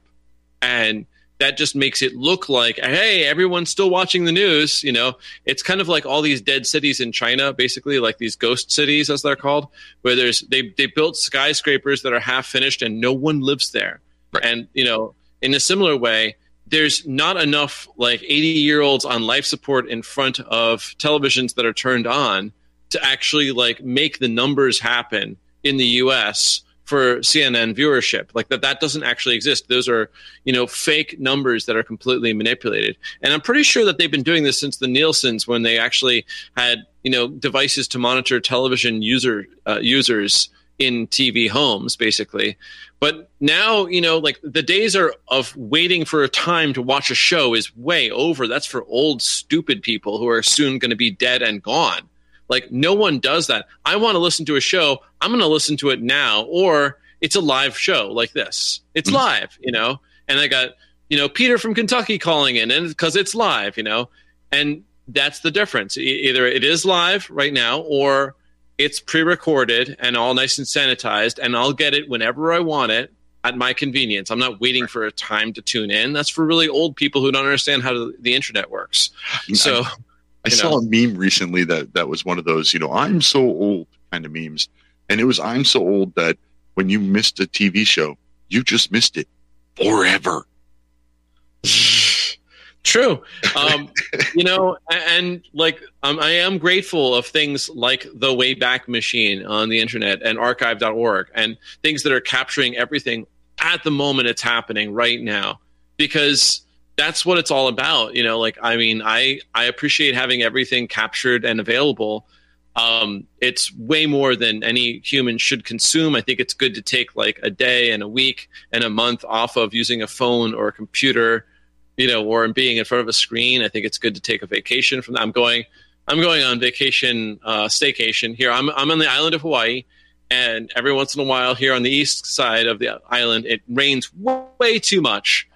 and that just makes it look like hey everyone's still watching the news you know it's kind of like all these dead cities in china basically like these ghost cities as they're called where there's they they built skyscrapers that are half finished and no one lives there right. and you know in a similar way there's not enough like 80 year olds on life support in front of televisions that are turned on to actually like make the numbers happen in the US for CNN viewership. Like that that doesn't actually exist. Those are, you know, fake numbers that are completely manipulated. And I'm pretty sure that they've been doing this since the Nielsen's when they actually had, you know, devices to monitor television user uh, users in TV homes basically. But now, you know, like the days are of waiting for a time to watch a show is way over. That's for old stupid people who are soon going to be dead and gone. Like no one does that. I want to listen to a show. I'm going to listen to it now, or it's a live show like this. It's mm-hmm. live, you know. And I got you know Peter from Kentucky calling in, and because it's live, you know, and that's the difference. either it is live right now, or it's pre-recorded and all nice and sanitized, and I'll get it whenever I want it at my convenience. I'm not waiting for a time to tune in. That's for really old people who don't understand how the internet works. So. I- I saw a meme recently that that was one of those, you know, I'm so old kind of memes. And it was I'm so old that when you missed a TV show, you just missed it forever. True. Um, you know, and like um, I am grateful of things like the Wayback Machine on the internet and archive.org and things that are capturing everything at the moment it's happening right now because that's what it's all about you know like i mean i i appreciate having everything captured and available. Um, it's way more than any human should consume. I think it's good to take like a day and a week and a month off of using a phone or a computer you know or being in front of a screen. I think it's good to take a vacation from that. I'm going i'm going on vacation uh, staycation here. I'm, I'm on the island of hawaii and every once in a while here on the east side of the island it rains way too much.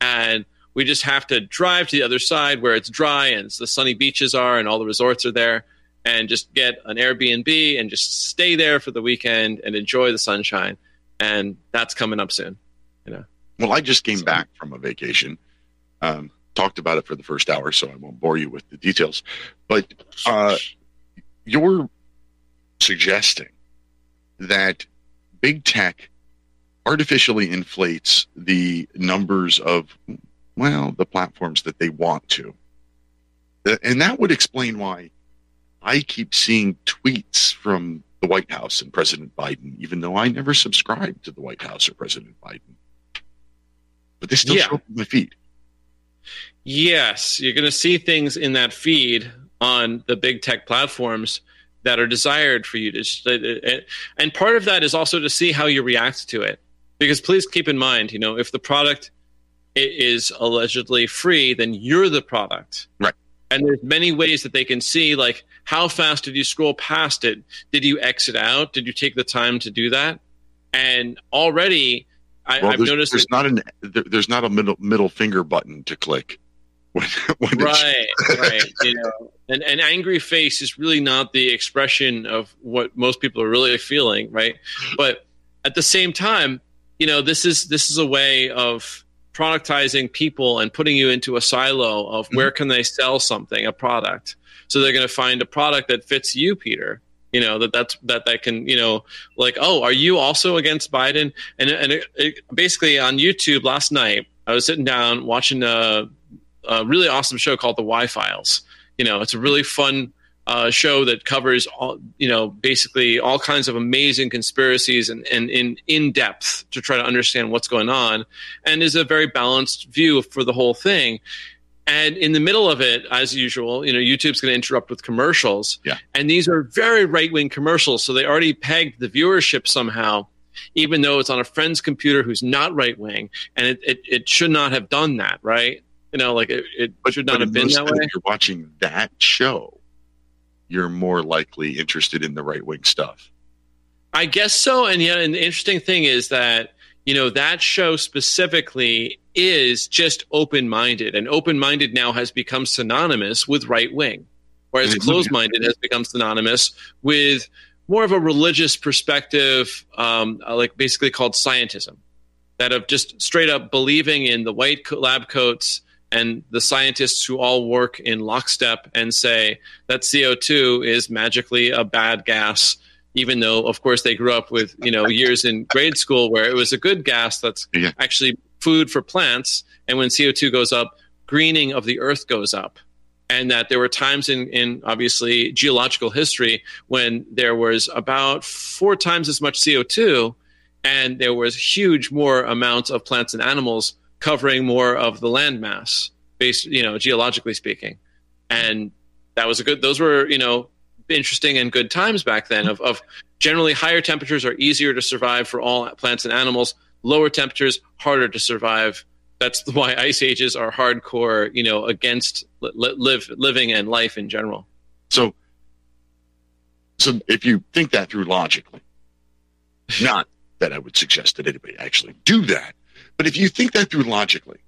And we just have to drive to the other side where it's dry and the sunny beaches are and all the resorts are there and just get an Airbnb and just stay there for the weekend and enjoy the sunshine. And that's coming up soon, you know. Well, I just came so. back from a vacation. Um, talked about it for the first hour, so I won't bore you with the details. But uh, you're suggesting that big tech artificially inflates the numbers of well, the platforms that they want to. And that would explain why I keep seeing tweets from the White House and President Biden, even though I never subscribed to the White House or President Biden. But they still yeah. show up in my feed. Yes, you're going to see things in that feed on the big tech platforms that are desired for you to. Uh, uh, uh, and part of that is also to see how you react to it. Because please keep in mind, you know, if the product it is allegedly free, then you're the product. Right. And there's many ways that they can see, like, how fast did you scroll past it? Did you exit out? Did you take the time to do that? And already, I, well, have noticed there's not an there's not a middle middle finger button to click. When, when right, right. You know, an, an angry face is really not the expression of what most people are really feeling, right? But at the same time, you know, this is this is a way of productizing people and putting you into a silo of mm-hmm. where can they sell something, a product. So they're going to find a product that fits you, Peter. You know that that's that they can you know like oh are you also against Biden and and it, it, basically on YouTube last night I was sitting down watching a, a really awesome show called The Why Files. You know it's a really fun uh, show that covers all, you know basically all kinds of amazing conspiracies and, and in in depth to try to understand what's going on, and is a very balanced view for the whole thing. And in the middle of it, as usual, you know, YouTube's going to interrupt with commercials. Yeah. And these are very right wing commercials, so they already pegged the viewership somehow, even though it's on a friend's computer who's not right wing, and it, it, it should not have done that, right? You know, like it, it But, should not have been that way. You're watching that show, you're more likely interested in the right wing stuff. I guess so. And yeah, and the interesting thing is that you know that show specifically is just open minded, and open minded now has become synonymous with right wing, whereas Mhm. closed minded has become synonymous with more of a religious perspective, um, uh, like basically called scientism, that of just straight up believing in the white lab coats and the scientists who all work in lockstep and say that CO2 is magically a bad gas even though of course they grew up with you know years in grade school where it was a good gas that's Yeah. actually food for plants and when co2 goes up greening of the earth goes up and that there were times in, in obviously geological history when there was about four times as much co2 and there was huge more amounts of plants and animals covering more of the landmass, based you know geologically speaking. And that was a good those were you know interesting and good times back then of, of generally higher temperatures are easier to survive for all plants and animals. Lower temperatures harder to survive. That's why ice ages are hardcore you know against li- li- live living and life in general. So, so if you think that through logically, not that I would suggest that anybody actually do that, but if you think that through logically,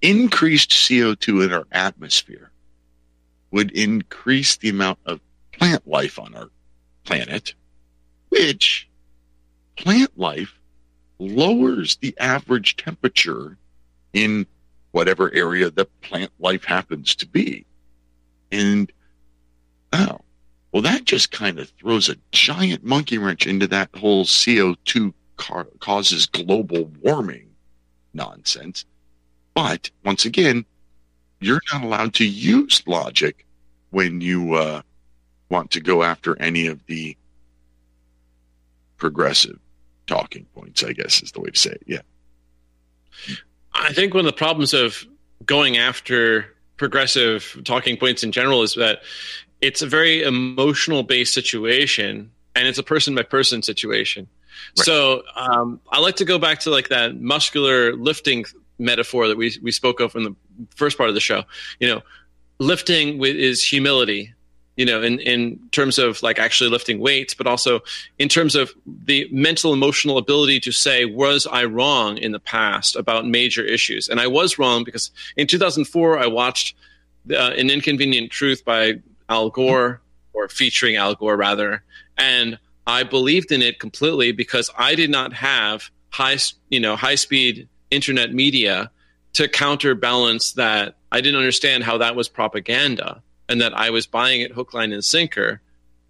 increased CO2 in our atmosphere would increase the amount of plant life on our planet, which plant life lowers the average temperature in whatever area the plant life happens to be. And oh, well, that just kind of throws a giant monkey wrench into that whole CO2 ca- causes global warming nonsense. But once again, you're not allowed to use logic when you uh, want to go after any of the progressive talking points, I guess is the way to say it. Yeah. I think one of the problems of going after progressive talking points in general is that it's a very emotional based situation and it's a person by person situation. So um, I like to go back to like that muscular lifting metaphor that we we spoke of in the first part of the show. You know, lifting with, is humility. You know, in in terms of like actually lifting weights, but also in terms of the mental emotional ability to say, was I wrong in the past about major issues? And I was wrong because in 2004 I watched uh, An Inconvenient Truth by Al Gore, or featuring Al Gore rather, and I believed in it completely because I did not have high, you know, high speed internet media to counterbalance that. I didn't understand how that was propaganda and that I was buying it hook, line, and sinker.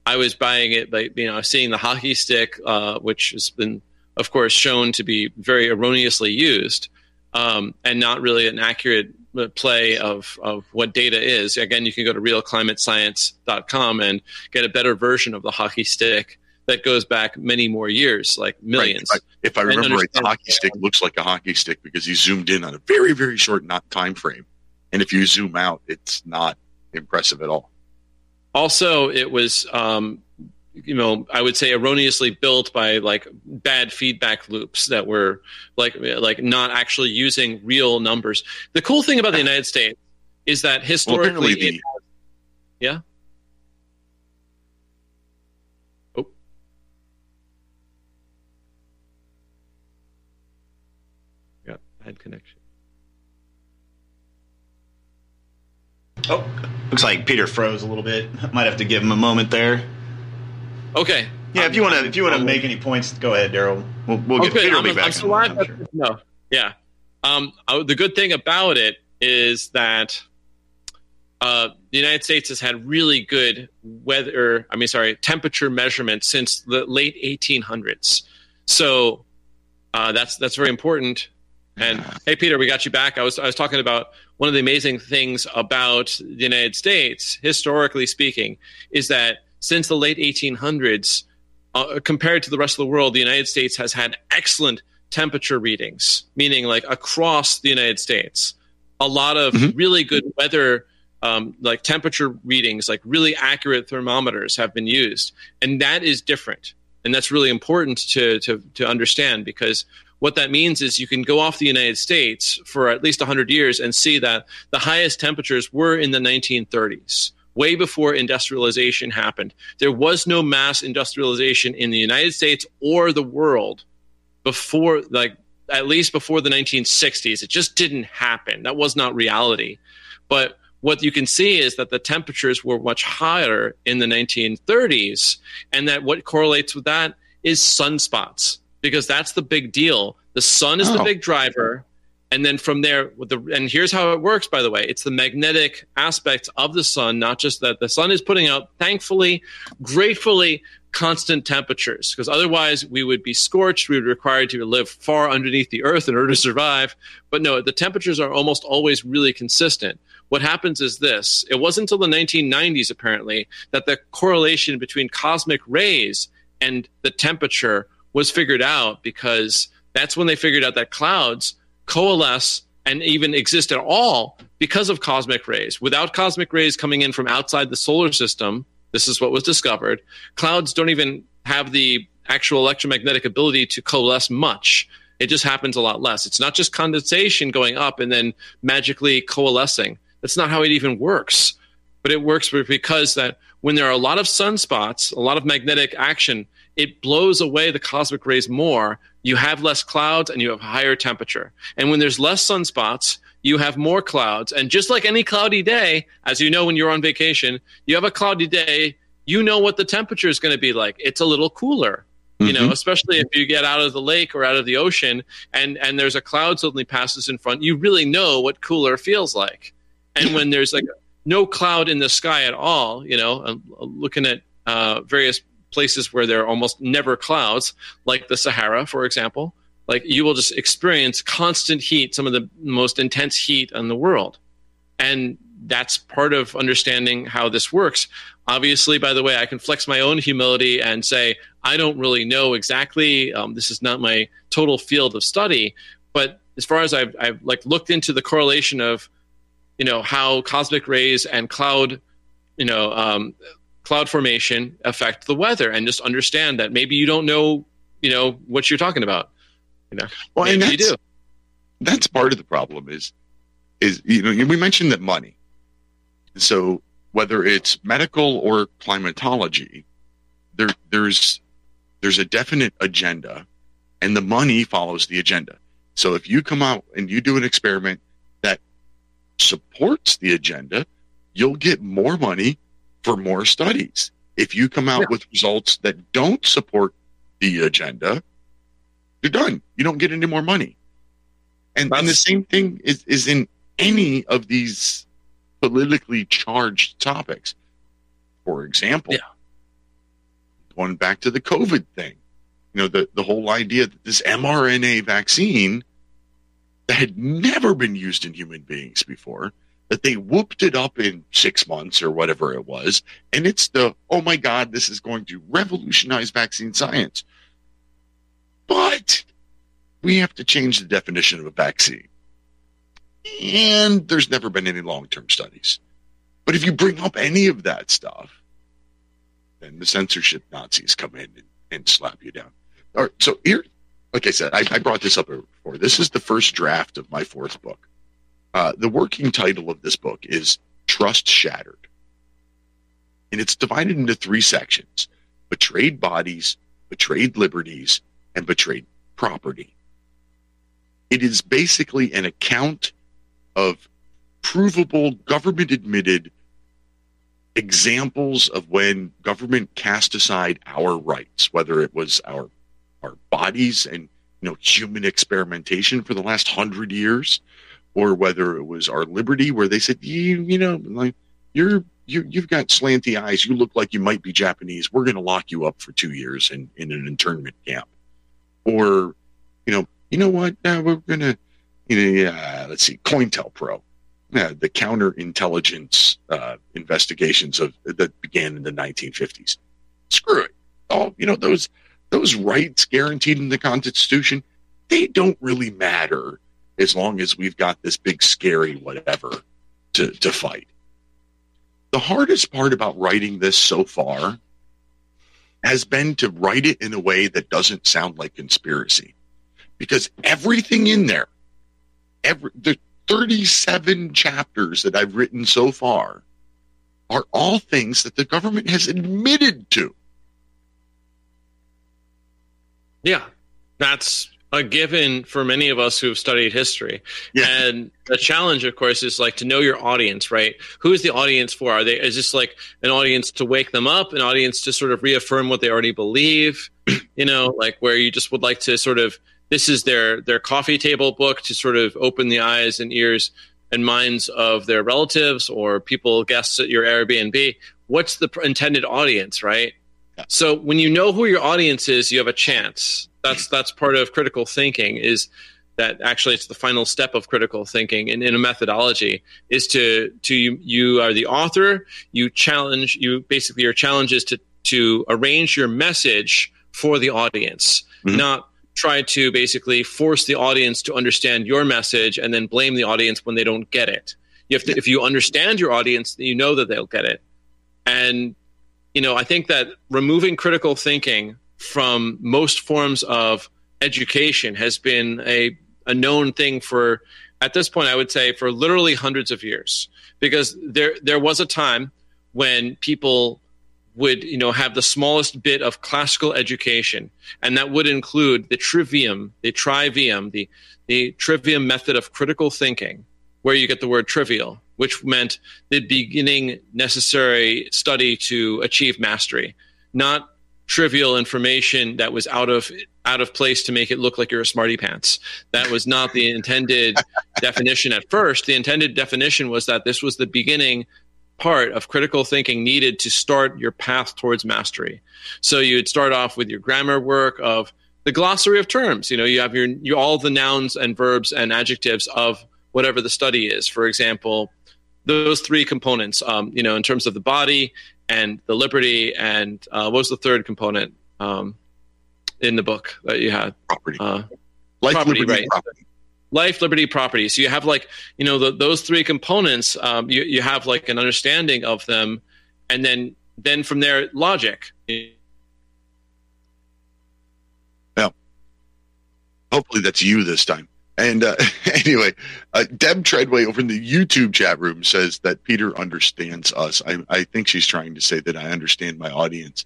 I was buying it by, you know, seeing the hockey stick, uh, which has been, of course, shown to be very erroneously used um, and not really an accurate uh, play of, of what data is. Again, you can go to realclimatescience.com and get a better version of the hockey stick that goes back many more years, like millions. Right. If I, if I remember right, the hockey stick looks like a hockey stick because he zoomed in on a very, very short not time frame. And if you zoom out, it's not impressive at all. also it was um, you know i would say erroneously built by like bad feedback loops that were like like not actually using real numbers the cool thing about the united states is that Well, historically it, the yeah oh got bad connection Oh, looks like Peter froze a little bit. Might have to give him a moment there. okay Yeah, if you want to, if you want to make any points, go ahead, Darrell. We'll, we'll get Okay, Peter will I'm, be I'm back. still in a live. I'm sure. No, yeah. Um, uh, the good thing about it is that uh, the United States has had really good weather. I mean, sorry, temperature measurements since the late 1800s. So uh, that's that's very important. And hey, Peter, we got you back. I was I was talking about one of the amazing things about the United States, historically speaking, is that since the late 1800s, uh, compared to the rest of the world, the United States has had excellent temperature readings, meaning like across the United States, a lot of Mhm. really good weather. Um, like temperature readings, like really accurate thermometers have been used, and that is different, and that's really important to to to understand because what that means is you can go off the United States for at least 100 years and see that the highest temperatures were in the 1930s, way before industrialization happened. There was no mass industrialization in the United States or the world before, like, at least before the 1960s. It just didn't happen. That was not reality. But what you can see is that the temperatures were much higher in the 1930s, and that what correlates with that is sunspots because that's the big deal. The sun is oh. the big driver. And then from there, with the and here's how it works. By the way, it's the magnetic aspects of the sun, not just that the sun is putting out. Thankfully, gratefully, constant temperatures, because otherwise we would be scorched. We would require to live far underneath the earth in order to survive. But no, the temperatures are almost always really consistent. What happens is this: it wasn't until the 1990s, apparently, that the correlation between cosmic rays and the temperature was figured out because that's when they figured out that clouds coalesce and even exist at all because of cosmic rays. Without cosmic rays coming in from outside the solar system, this is what was discovered. Clouds don't even have the actual electromagnetic ability to coalesce much. It just happens a lot less. It's not just condensation going up and then magically coalescing. That's not how it even works. But it works because that when there are a lot of sunspots, a lot of magnetic action, it blows away the cosmic rays more. You have less clouds and you have higher temperature. And when there's less sunspots, you have more clouds. And just like any cloudy day, as you know when you're on vacation, you have a cloudy day, you know what the temperature is going to be like. It's a little cooler. Mm-hmm. You know, mm-hmm. especially if you get out of the lake or out of the ocean and and there's a cloud suddenly passes in front, you really know what cooler feels like. And when there's like no cloud in the sky at all, you know, looking at uh, various places where there are almost never clouds, like the Sahara, for example, like you will just experience constant heat, some of the most intense heat in the world. And that's part of understanding how this works. Obviously, by the way, I can flex my own humility and say, I don't really know exactly. Um, this is not my total field of study. But as far as I've, I've like looked into the correlation of, you know, how cosmic rays and cloud, you know, um, cloud formation affect the weather? And just understand that maybe you don't know you know what you're talking about. You know well maybe you do. that's part of the problem is is you know we mentioned that money. So whether it's medical or climatology there there's there's a definite agenda and the money follows the agenda. So if you come out and you do an experiment that supports the agenda you'll get more money for more studies. If you come out yeah. with results that don't support the agenda, you're done. You don't get any more money. And, and the same thing is, is in any of these politically charged topics. For example, yeah. going back to the COVID thing, you know, the, the whole idea that this mRNA vaccine that had never been used in human beings before that they whooped it up in six months or whatever it was. And it's the, oh my God, this is going to revolutionize vaccine science. But we have to change the definition of a vaccine. And there's never been any long term studies. But if you bring up any of that stuff, then the censorship Nazis come in and, and slap you down. All right, so here, like I said, I, I brought this up before. This is the first draft of my fourth book. Uh, the working title of this book is Trust Shattered. And it's divided into three sections betrayed bodies, betrayed liberties, and betrayed property. It is basically an account of provable, government admitted examples of when government cast aside our rights, whether it was our our bodies and you know human experimentation for the last hundred years, or whether it was our liberty where they said you you know like you're you you've got slanty eyes. You look like you might be japanese. We're going to lock you up for two years in in an internment camp. Or you know you know what? Now we're going to you know yeah let's see cointelpro yeah, the counterintelligence uh, investigations of that began in the 1950s screw it. Oh you know those those rights guaranteed in the constitution they don't really matter as long as we've got this big scary whatever to, to fight. The hardest part about writing this so far has been to write it in a way that doesn't sound like conspiracy. because everything in there, every the 37 chapters that I've written so far are all things that the government has admitted to. Yeah, that's a given for many of us who have studied history. Yeah. And the challenge, of course, is like to know your audience, right? Who is the audience for? Are they is this like an audience to wake them up, an audience to sort of reaffirm what they already believe? you know, like where you just would like to sort of this is their their coffee table book to sort of open the eyes and ears and minds of their relatives or people guests at your Airbnb. What's the intended audience, right? So when you know who your audience is, you have a chance. That's that's part of critical thinking. Is that actually it's the final step of critical thinking in, in a methodology is to to you, you are the author. You challenge you basically your challenge is to to arrange your message for the audience, mm-hmm. not try to basically force the audience to understand your message and then blame the audience when they don't get it. You have to, if you understand your audience, you know that they'll get it. And you know, I think that removing critical thinking from most forms of education has been a, a known thing for, at this point, I would say for literally hundreds of years. Because there, there was a time when people would, you know, have the smallest bit of classical education, and that would include the trivium, the trivium, the, the trivium method of critical thinking, where you get the word trivial which meant the beginning necessary study to achieve mastery, not trivial information that was out of out of place to make it look like you're a smarty pants. That was not the intended definition at first. The intended definition was that this was the beginning part of critical thinking needed to start your path towards mastery. So you'd start off with your grammar work of the glossary of terms. You know, you have your you, all the nouns and verbs and adjectives of whatever the study is. For example, those three components, um, you know, in terms of the body and the liberty, and uh, what was the third component um, in the book that you had? Property. Uh, Life, property, liberty, right? property. Life, liberty, property. So you have like, you know, the, those three components. Um, you you have like an understanding of them, and then then from there, logic. Yeah. Hopefully that's you this time. And uh, anyway, uh, Deb Treadway over in the YouTube chat room says that Peter understands us. I, I think she's trying to say that I understand my audience.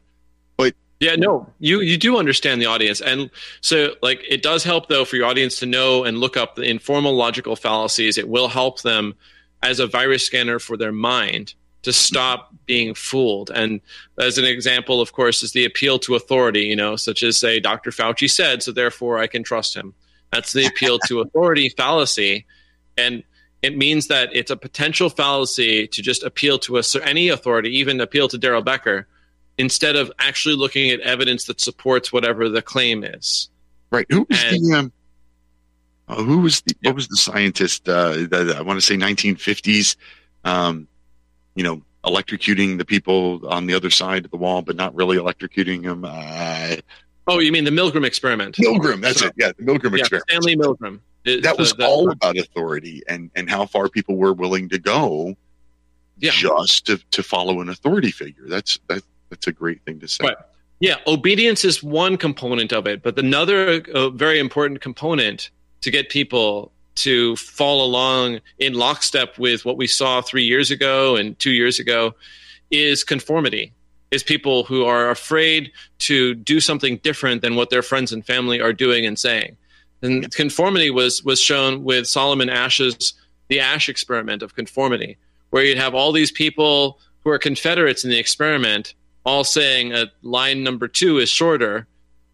But Yeah, no, you you do understand the audience, and so like it does help though for your audience to know and look up the informal logical fallacies. It will help them as a virus scanner for their mind to stop being fooled. And as an example, of course, is the appeal to authority. You know, such as say Dr. Fauci said, so therefore I can trust him. That's the appeal to authority fallacy, and it means that it's a potential fallacy to just appeal to a, any authority, even appeal to Darrell Becker, instead of actually looking at evidence that supports whatever the claim is. right, who was And- the um, uh, who was the what was the scientist? Uh, that I want to say 1950s. Um, you know, electrocuting the people on the other side of the wall, but not really electrocuting them. Uh, Oh, you mean the Milgram experiment? Milgram, that's it. Yeah, the Milgram Yeah, experiment. Stanley Milgram. It- that was all about authority and and how far people were willing to go Yeah. just to, to follow an authority figure that's that, that's a great thing to say Right. Yeah, obedience is one component of it, but another uh, very important component to get people to fall along in lockstep with what we saw three years ago and two years ago is conformity. Is people who are afraid to do something different than what their friends and family are doing and saying. And conformity was was shown with Solomon Asch's the Asch experiment of conformity, where you'd have all these people who are Confederates in the experiment all saying uh, line number two is shorter,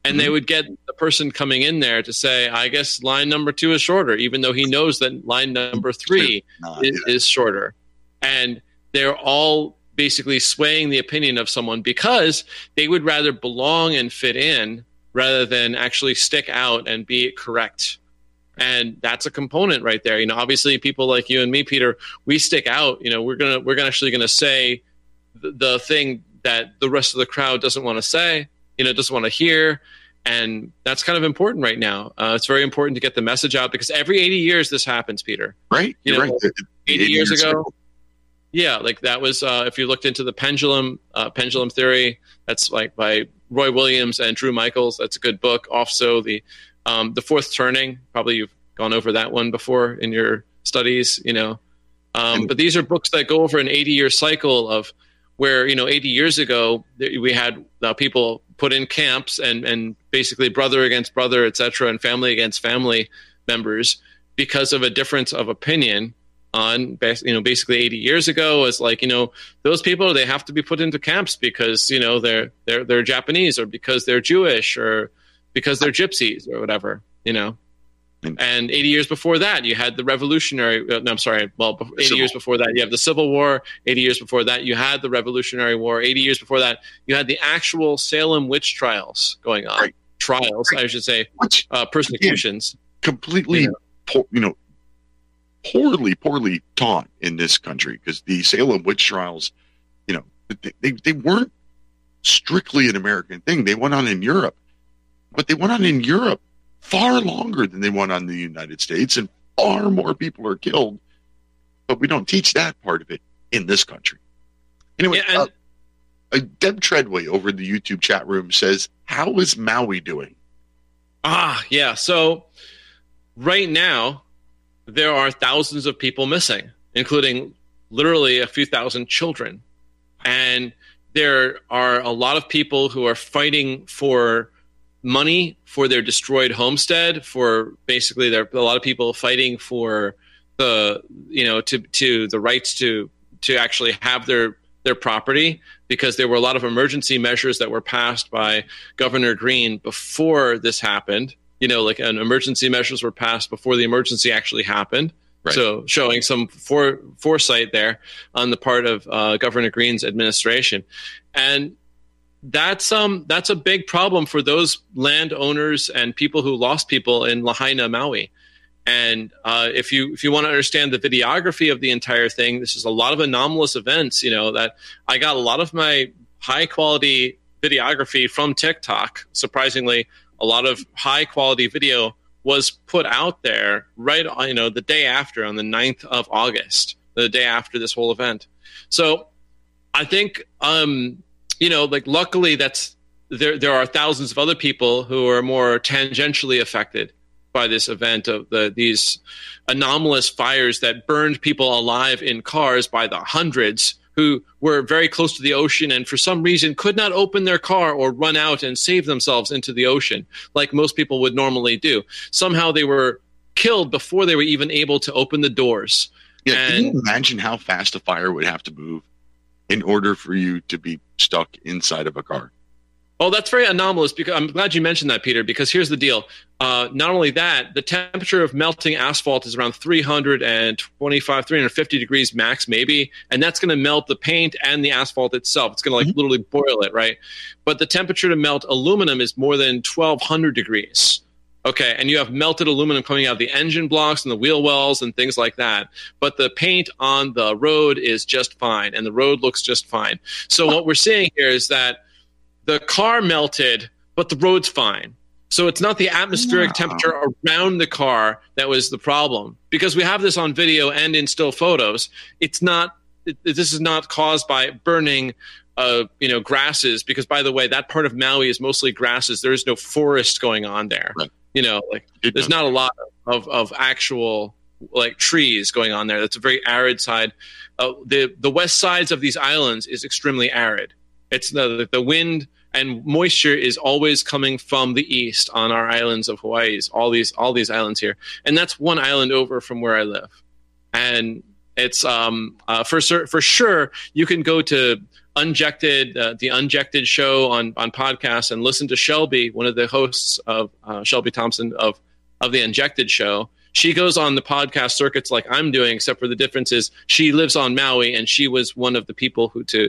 and they would get the person coming in there to say, "I guess line number two is shorter," even though he knows that line number three is, is shorter, and they're all basically swaying the opinion of someone because they would rather belong and fit in rather than actually stick out and be correct. And that's a component right there. You know obviously people like you and me peter we stick out. You know we're gonna we're gonna actually gonna say the, the thing that the rest of the crowd doesn't want to say you know doesn't want to hear. And that's kind of important right now. Uh, it's very important to get the message out because every 80 years this happens peter. Right You you're know, right. The- the 80 years years ago yeah like that was uh, if you looked into the pendulum uh, pendulum theory that's like by roy williams and drew michaels that's a good book also the Um, the fourth turning, probably you've gone over that one before in your studies, you know. Um, but these are books that go over an 80 year cycle of where, you know, 80 years ago, we had uh, people put in camps and, and basically brother against brother, etc., and family against family members because of a difference of opinion on you know basically 80 years ago was like you know those people they have to be put into camps because you know they're they're they're Japanese or because they're Jewish or because they're gypsies or whatever you know and 80 years before that you had the revolutionary uh, no i'm sorry well 80 Civil. years before that you have the civil war 80 years before that you had the revolutionary war 80 years before that you had the actual salem witch trials going on right. trials right. i should say uh, persecutions completely you know, you know poorly poorly taught in this country because the salem witch trials you know they, they, they weren't strictly an american thing they went on in europe but they went on in europe far longer than they went on in the United States, and far more people are killed. But we don't teach that part of it in this country. Anyway, yeah, and- uh, uh, Deb Treadway over in the YouTube chat room says, "How is Maui doing?" Ah, yeah. So right now, there are thousands of people missing, including literally a few thousand children, and there are a lot of people who are fighting for money for their destroyed homestead for basically there are a lot of people fighting for the you know to to the rights to to actually have their their property because there were a lot of emergency measures that were passed by Governor Green before this happened. You know, like an emergency measures were passed before the emergency actually happened. Right. So showing some for, foresight there on the part of uh, Governor Green's administration, and that's um that's a big problem for those landowners and people who lost people in Lahaina, Maui. And uh, if you if you want to understand the videography of the entire thing, this is a lot of anomalous events. You know that I got a lot of my high quality videography from TikTok. Surprisingly, a lot of high quality video was put out there right you know the day after on the 9th of August, the day after this whole event. So I think um, you know, like luckily that's there. There are thousands of other people who are more tangentially affected by this event of the these anomalous fires that burned people alive in cars by the hundreds who were very close to the ocean and for some reason could not open their car or run out and save themselves into the ocean like most people would normally do. Somehow they were killed before they were even able to open the doors. Yeah, and, can you imagine how fast a fire would have to move in order for you to be stuck inside of a car. Oh, that's very anomalous. Because I'm glad you mentioned that, Peter. Because here's the deal: uh, not only that, the temperature of melting asphalt is around 325, 350 degrees max, maybe, and that's going to melt the paint and the asphalt itself. It's going to like mm-hmm. literally boil it, right? But the temperature to melt aluminum is more than 1,200 degrees. Okay, and you have melted aluminum coming out of the engine blocks and the wheel wells and things like that. But the paint on the road is just fine, and the road looks just fine. So what we're seeing here is that the car melted, but the road's fine. So it's not the atmospheric temperature around the car that was the problem. Because we have this on video and in still photos. It's not. It, this is not caused by burning uh, you know, grasses. Because by the way, that part of Maui is mostly grasses. There is no forest going on there. Right. You know, like there's not a lot of, of actual like trees going on there. That's a very arid side. Uh, the the west sides of these islands is extremely arid. It's the the wind and moisture is always coming from the east on our islands of Hawaii. All these all these islands here, and that's one island over from where I live. And it's um uh, for for sure you can go to Unjected, uh, the Unjected show on on podcast, and listen to Shelby, one of the hosts of uh, Shelby Thompson of of the Unjected show. She goes on the podcast circuits like I'm doing, except for the difference is she lives on Maui, and she was one of the people who to,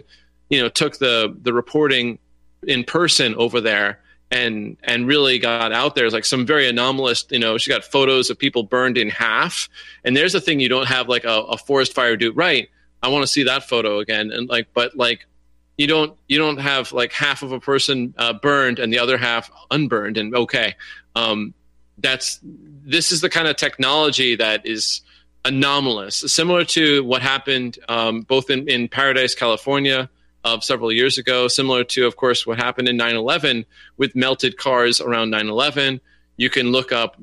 you know, took the the reporting in person over there and and really got out there. It's like some very anomalous, you know, she got photos of people burned in half. And there's a thing you don't have like a, a forest fire do right. I want to see that photo again. And like, but like you don't you don't have like half of a person uh, burned and the other half unburned and okay um, that's this is the kind of technology that is anomalous similar to what happened um, both in, in paradise california of several years ago similar to of course what happened in 9-11 with melted cars around 9-11 you can look up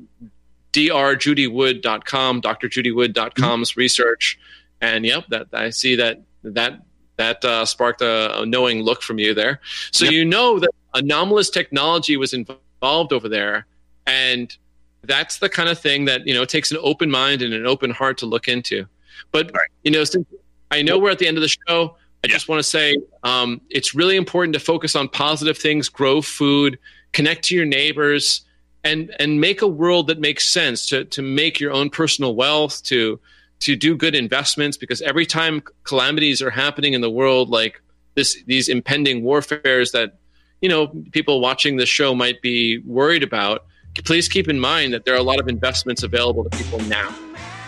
drjudywood.com, drjudywood.com's research, and yep, that I see that that that uh, sparked a, a, knowing look from you there. So yep. you know that anomalous technology was involved over there, and that's the kind of thing that you know takes an open mind and an open heart to look into. But right. you know, since I know we're at the end of the show, I yeah. just want to say um, it's really important to focus on positive things, grow food, connect to your neighbors, and and make a world that makes sense to to make your own personal wealth to to do good investments because every time calamities are happening in the world like this these impending warfares that you know people watching this show might be worried about please keep in mind that there are a lot of investments available to people now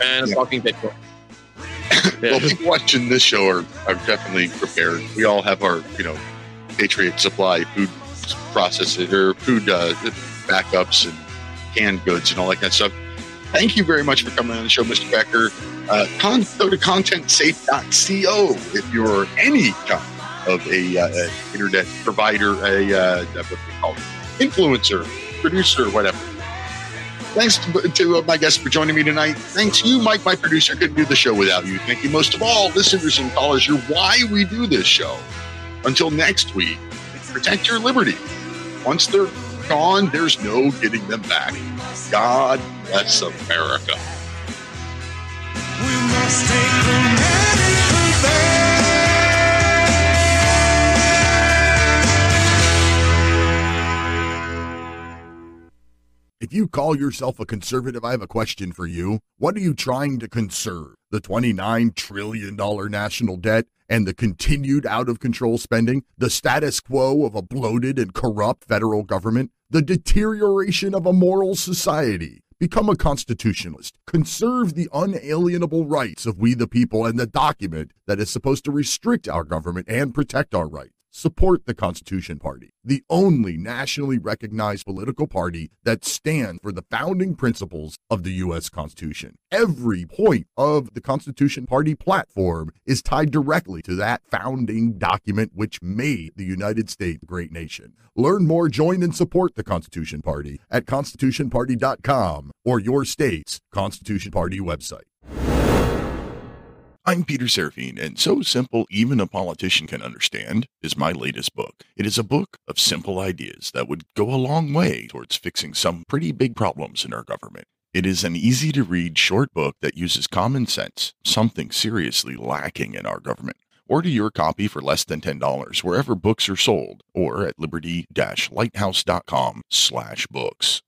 and i'm yeah. talking bitcoin. well people watching this show are, are definitely prepared we all have our you know patriot supply food processor food uh, backups and canned goods and all that kind of stuff. Thank you very much for coming on the show, Mr. Becker. Uh, con- go to contentsafe.co if you're any kind of a, uh, internet provider, a uh, what they call it, influencer, producer, whatever. Thanks to, uh, my guests for joining me tonight. Thanks to you, Mike, my producer. Couldn't do the show without you. Thank you most of all, listeners and callers. You're why we do this show. Until next week, protect your liberty. Once they're gone, there's no getting them back. God bless America. If you call yourself a conservative, I have a question for you. What are you trying to conserve? The $29 trillion national debt and the continued out of control spending? The status quo of a bloated and corrupt federal government? The deterioration of a moral society? Become a constitutionalist. Conserve the unalienable rights of we the people and the document that is supposed to restrict our government and protect our rights support the Constitution Party, the only nationally recognized political party that stands for the founding principles of the U.S. Constitution. Every point of the Constitution Party platform is tied directly to that founding document which made the United States a great nation. Learn more, join, and support the Constitution Party at constitutionparty.com or your state's Constitution Party website. I'm Peter Serafine, and So Simple Even a Politician Can Understand is my latest book. It is a book of simple ideas that would go a long way towards fixing some pretty big problems in our government. It is an easy to read short book that uses common sense, something seriously lacking in our government. Order your copy for less than $10 wherever books are sold or at liberty-lighthouse.com slash books.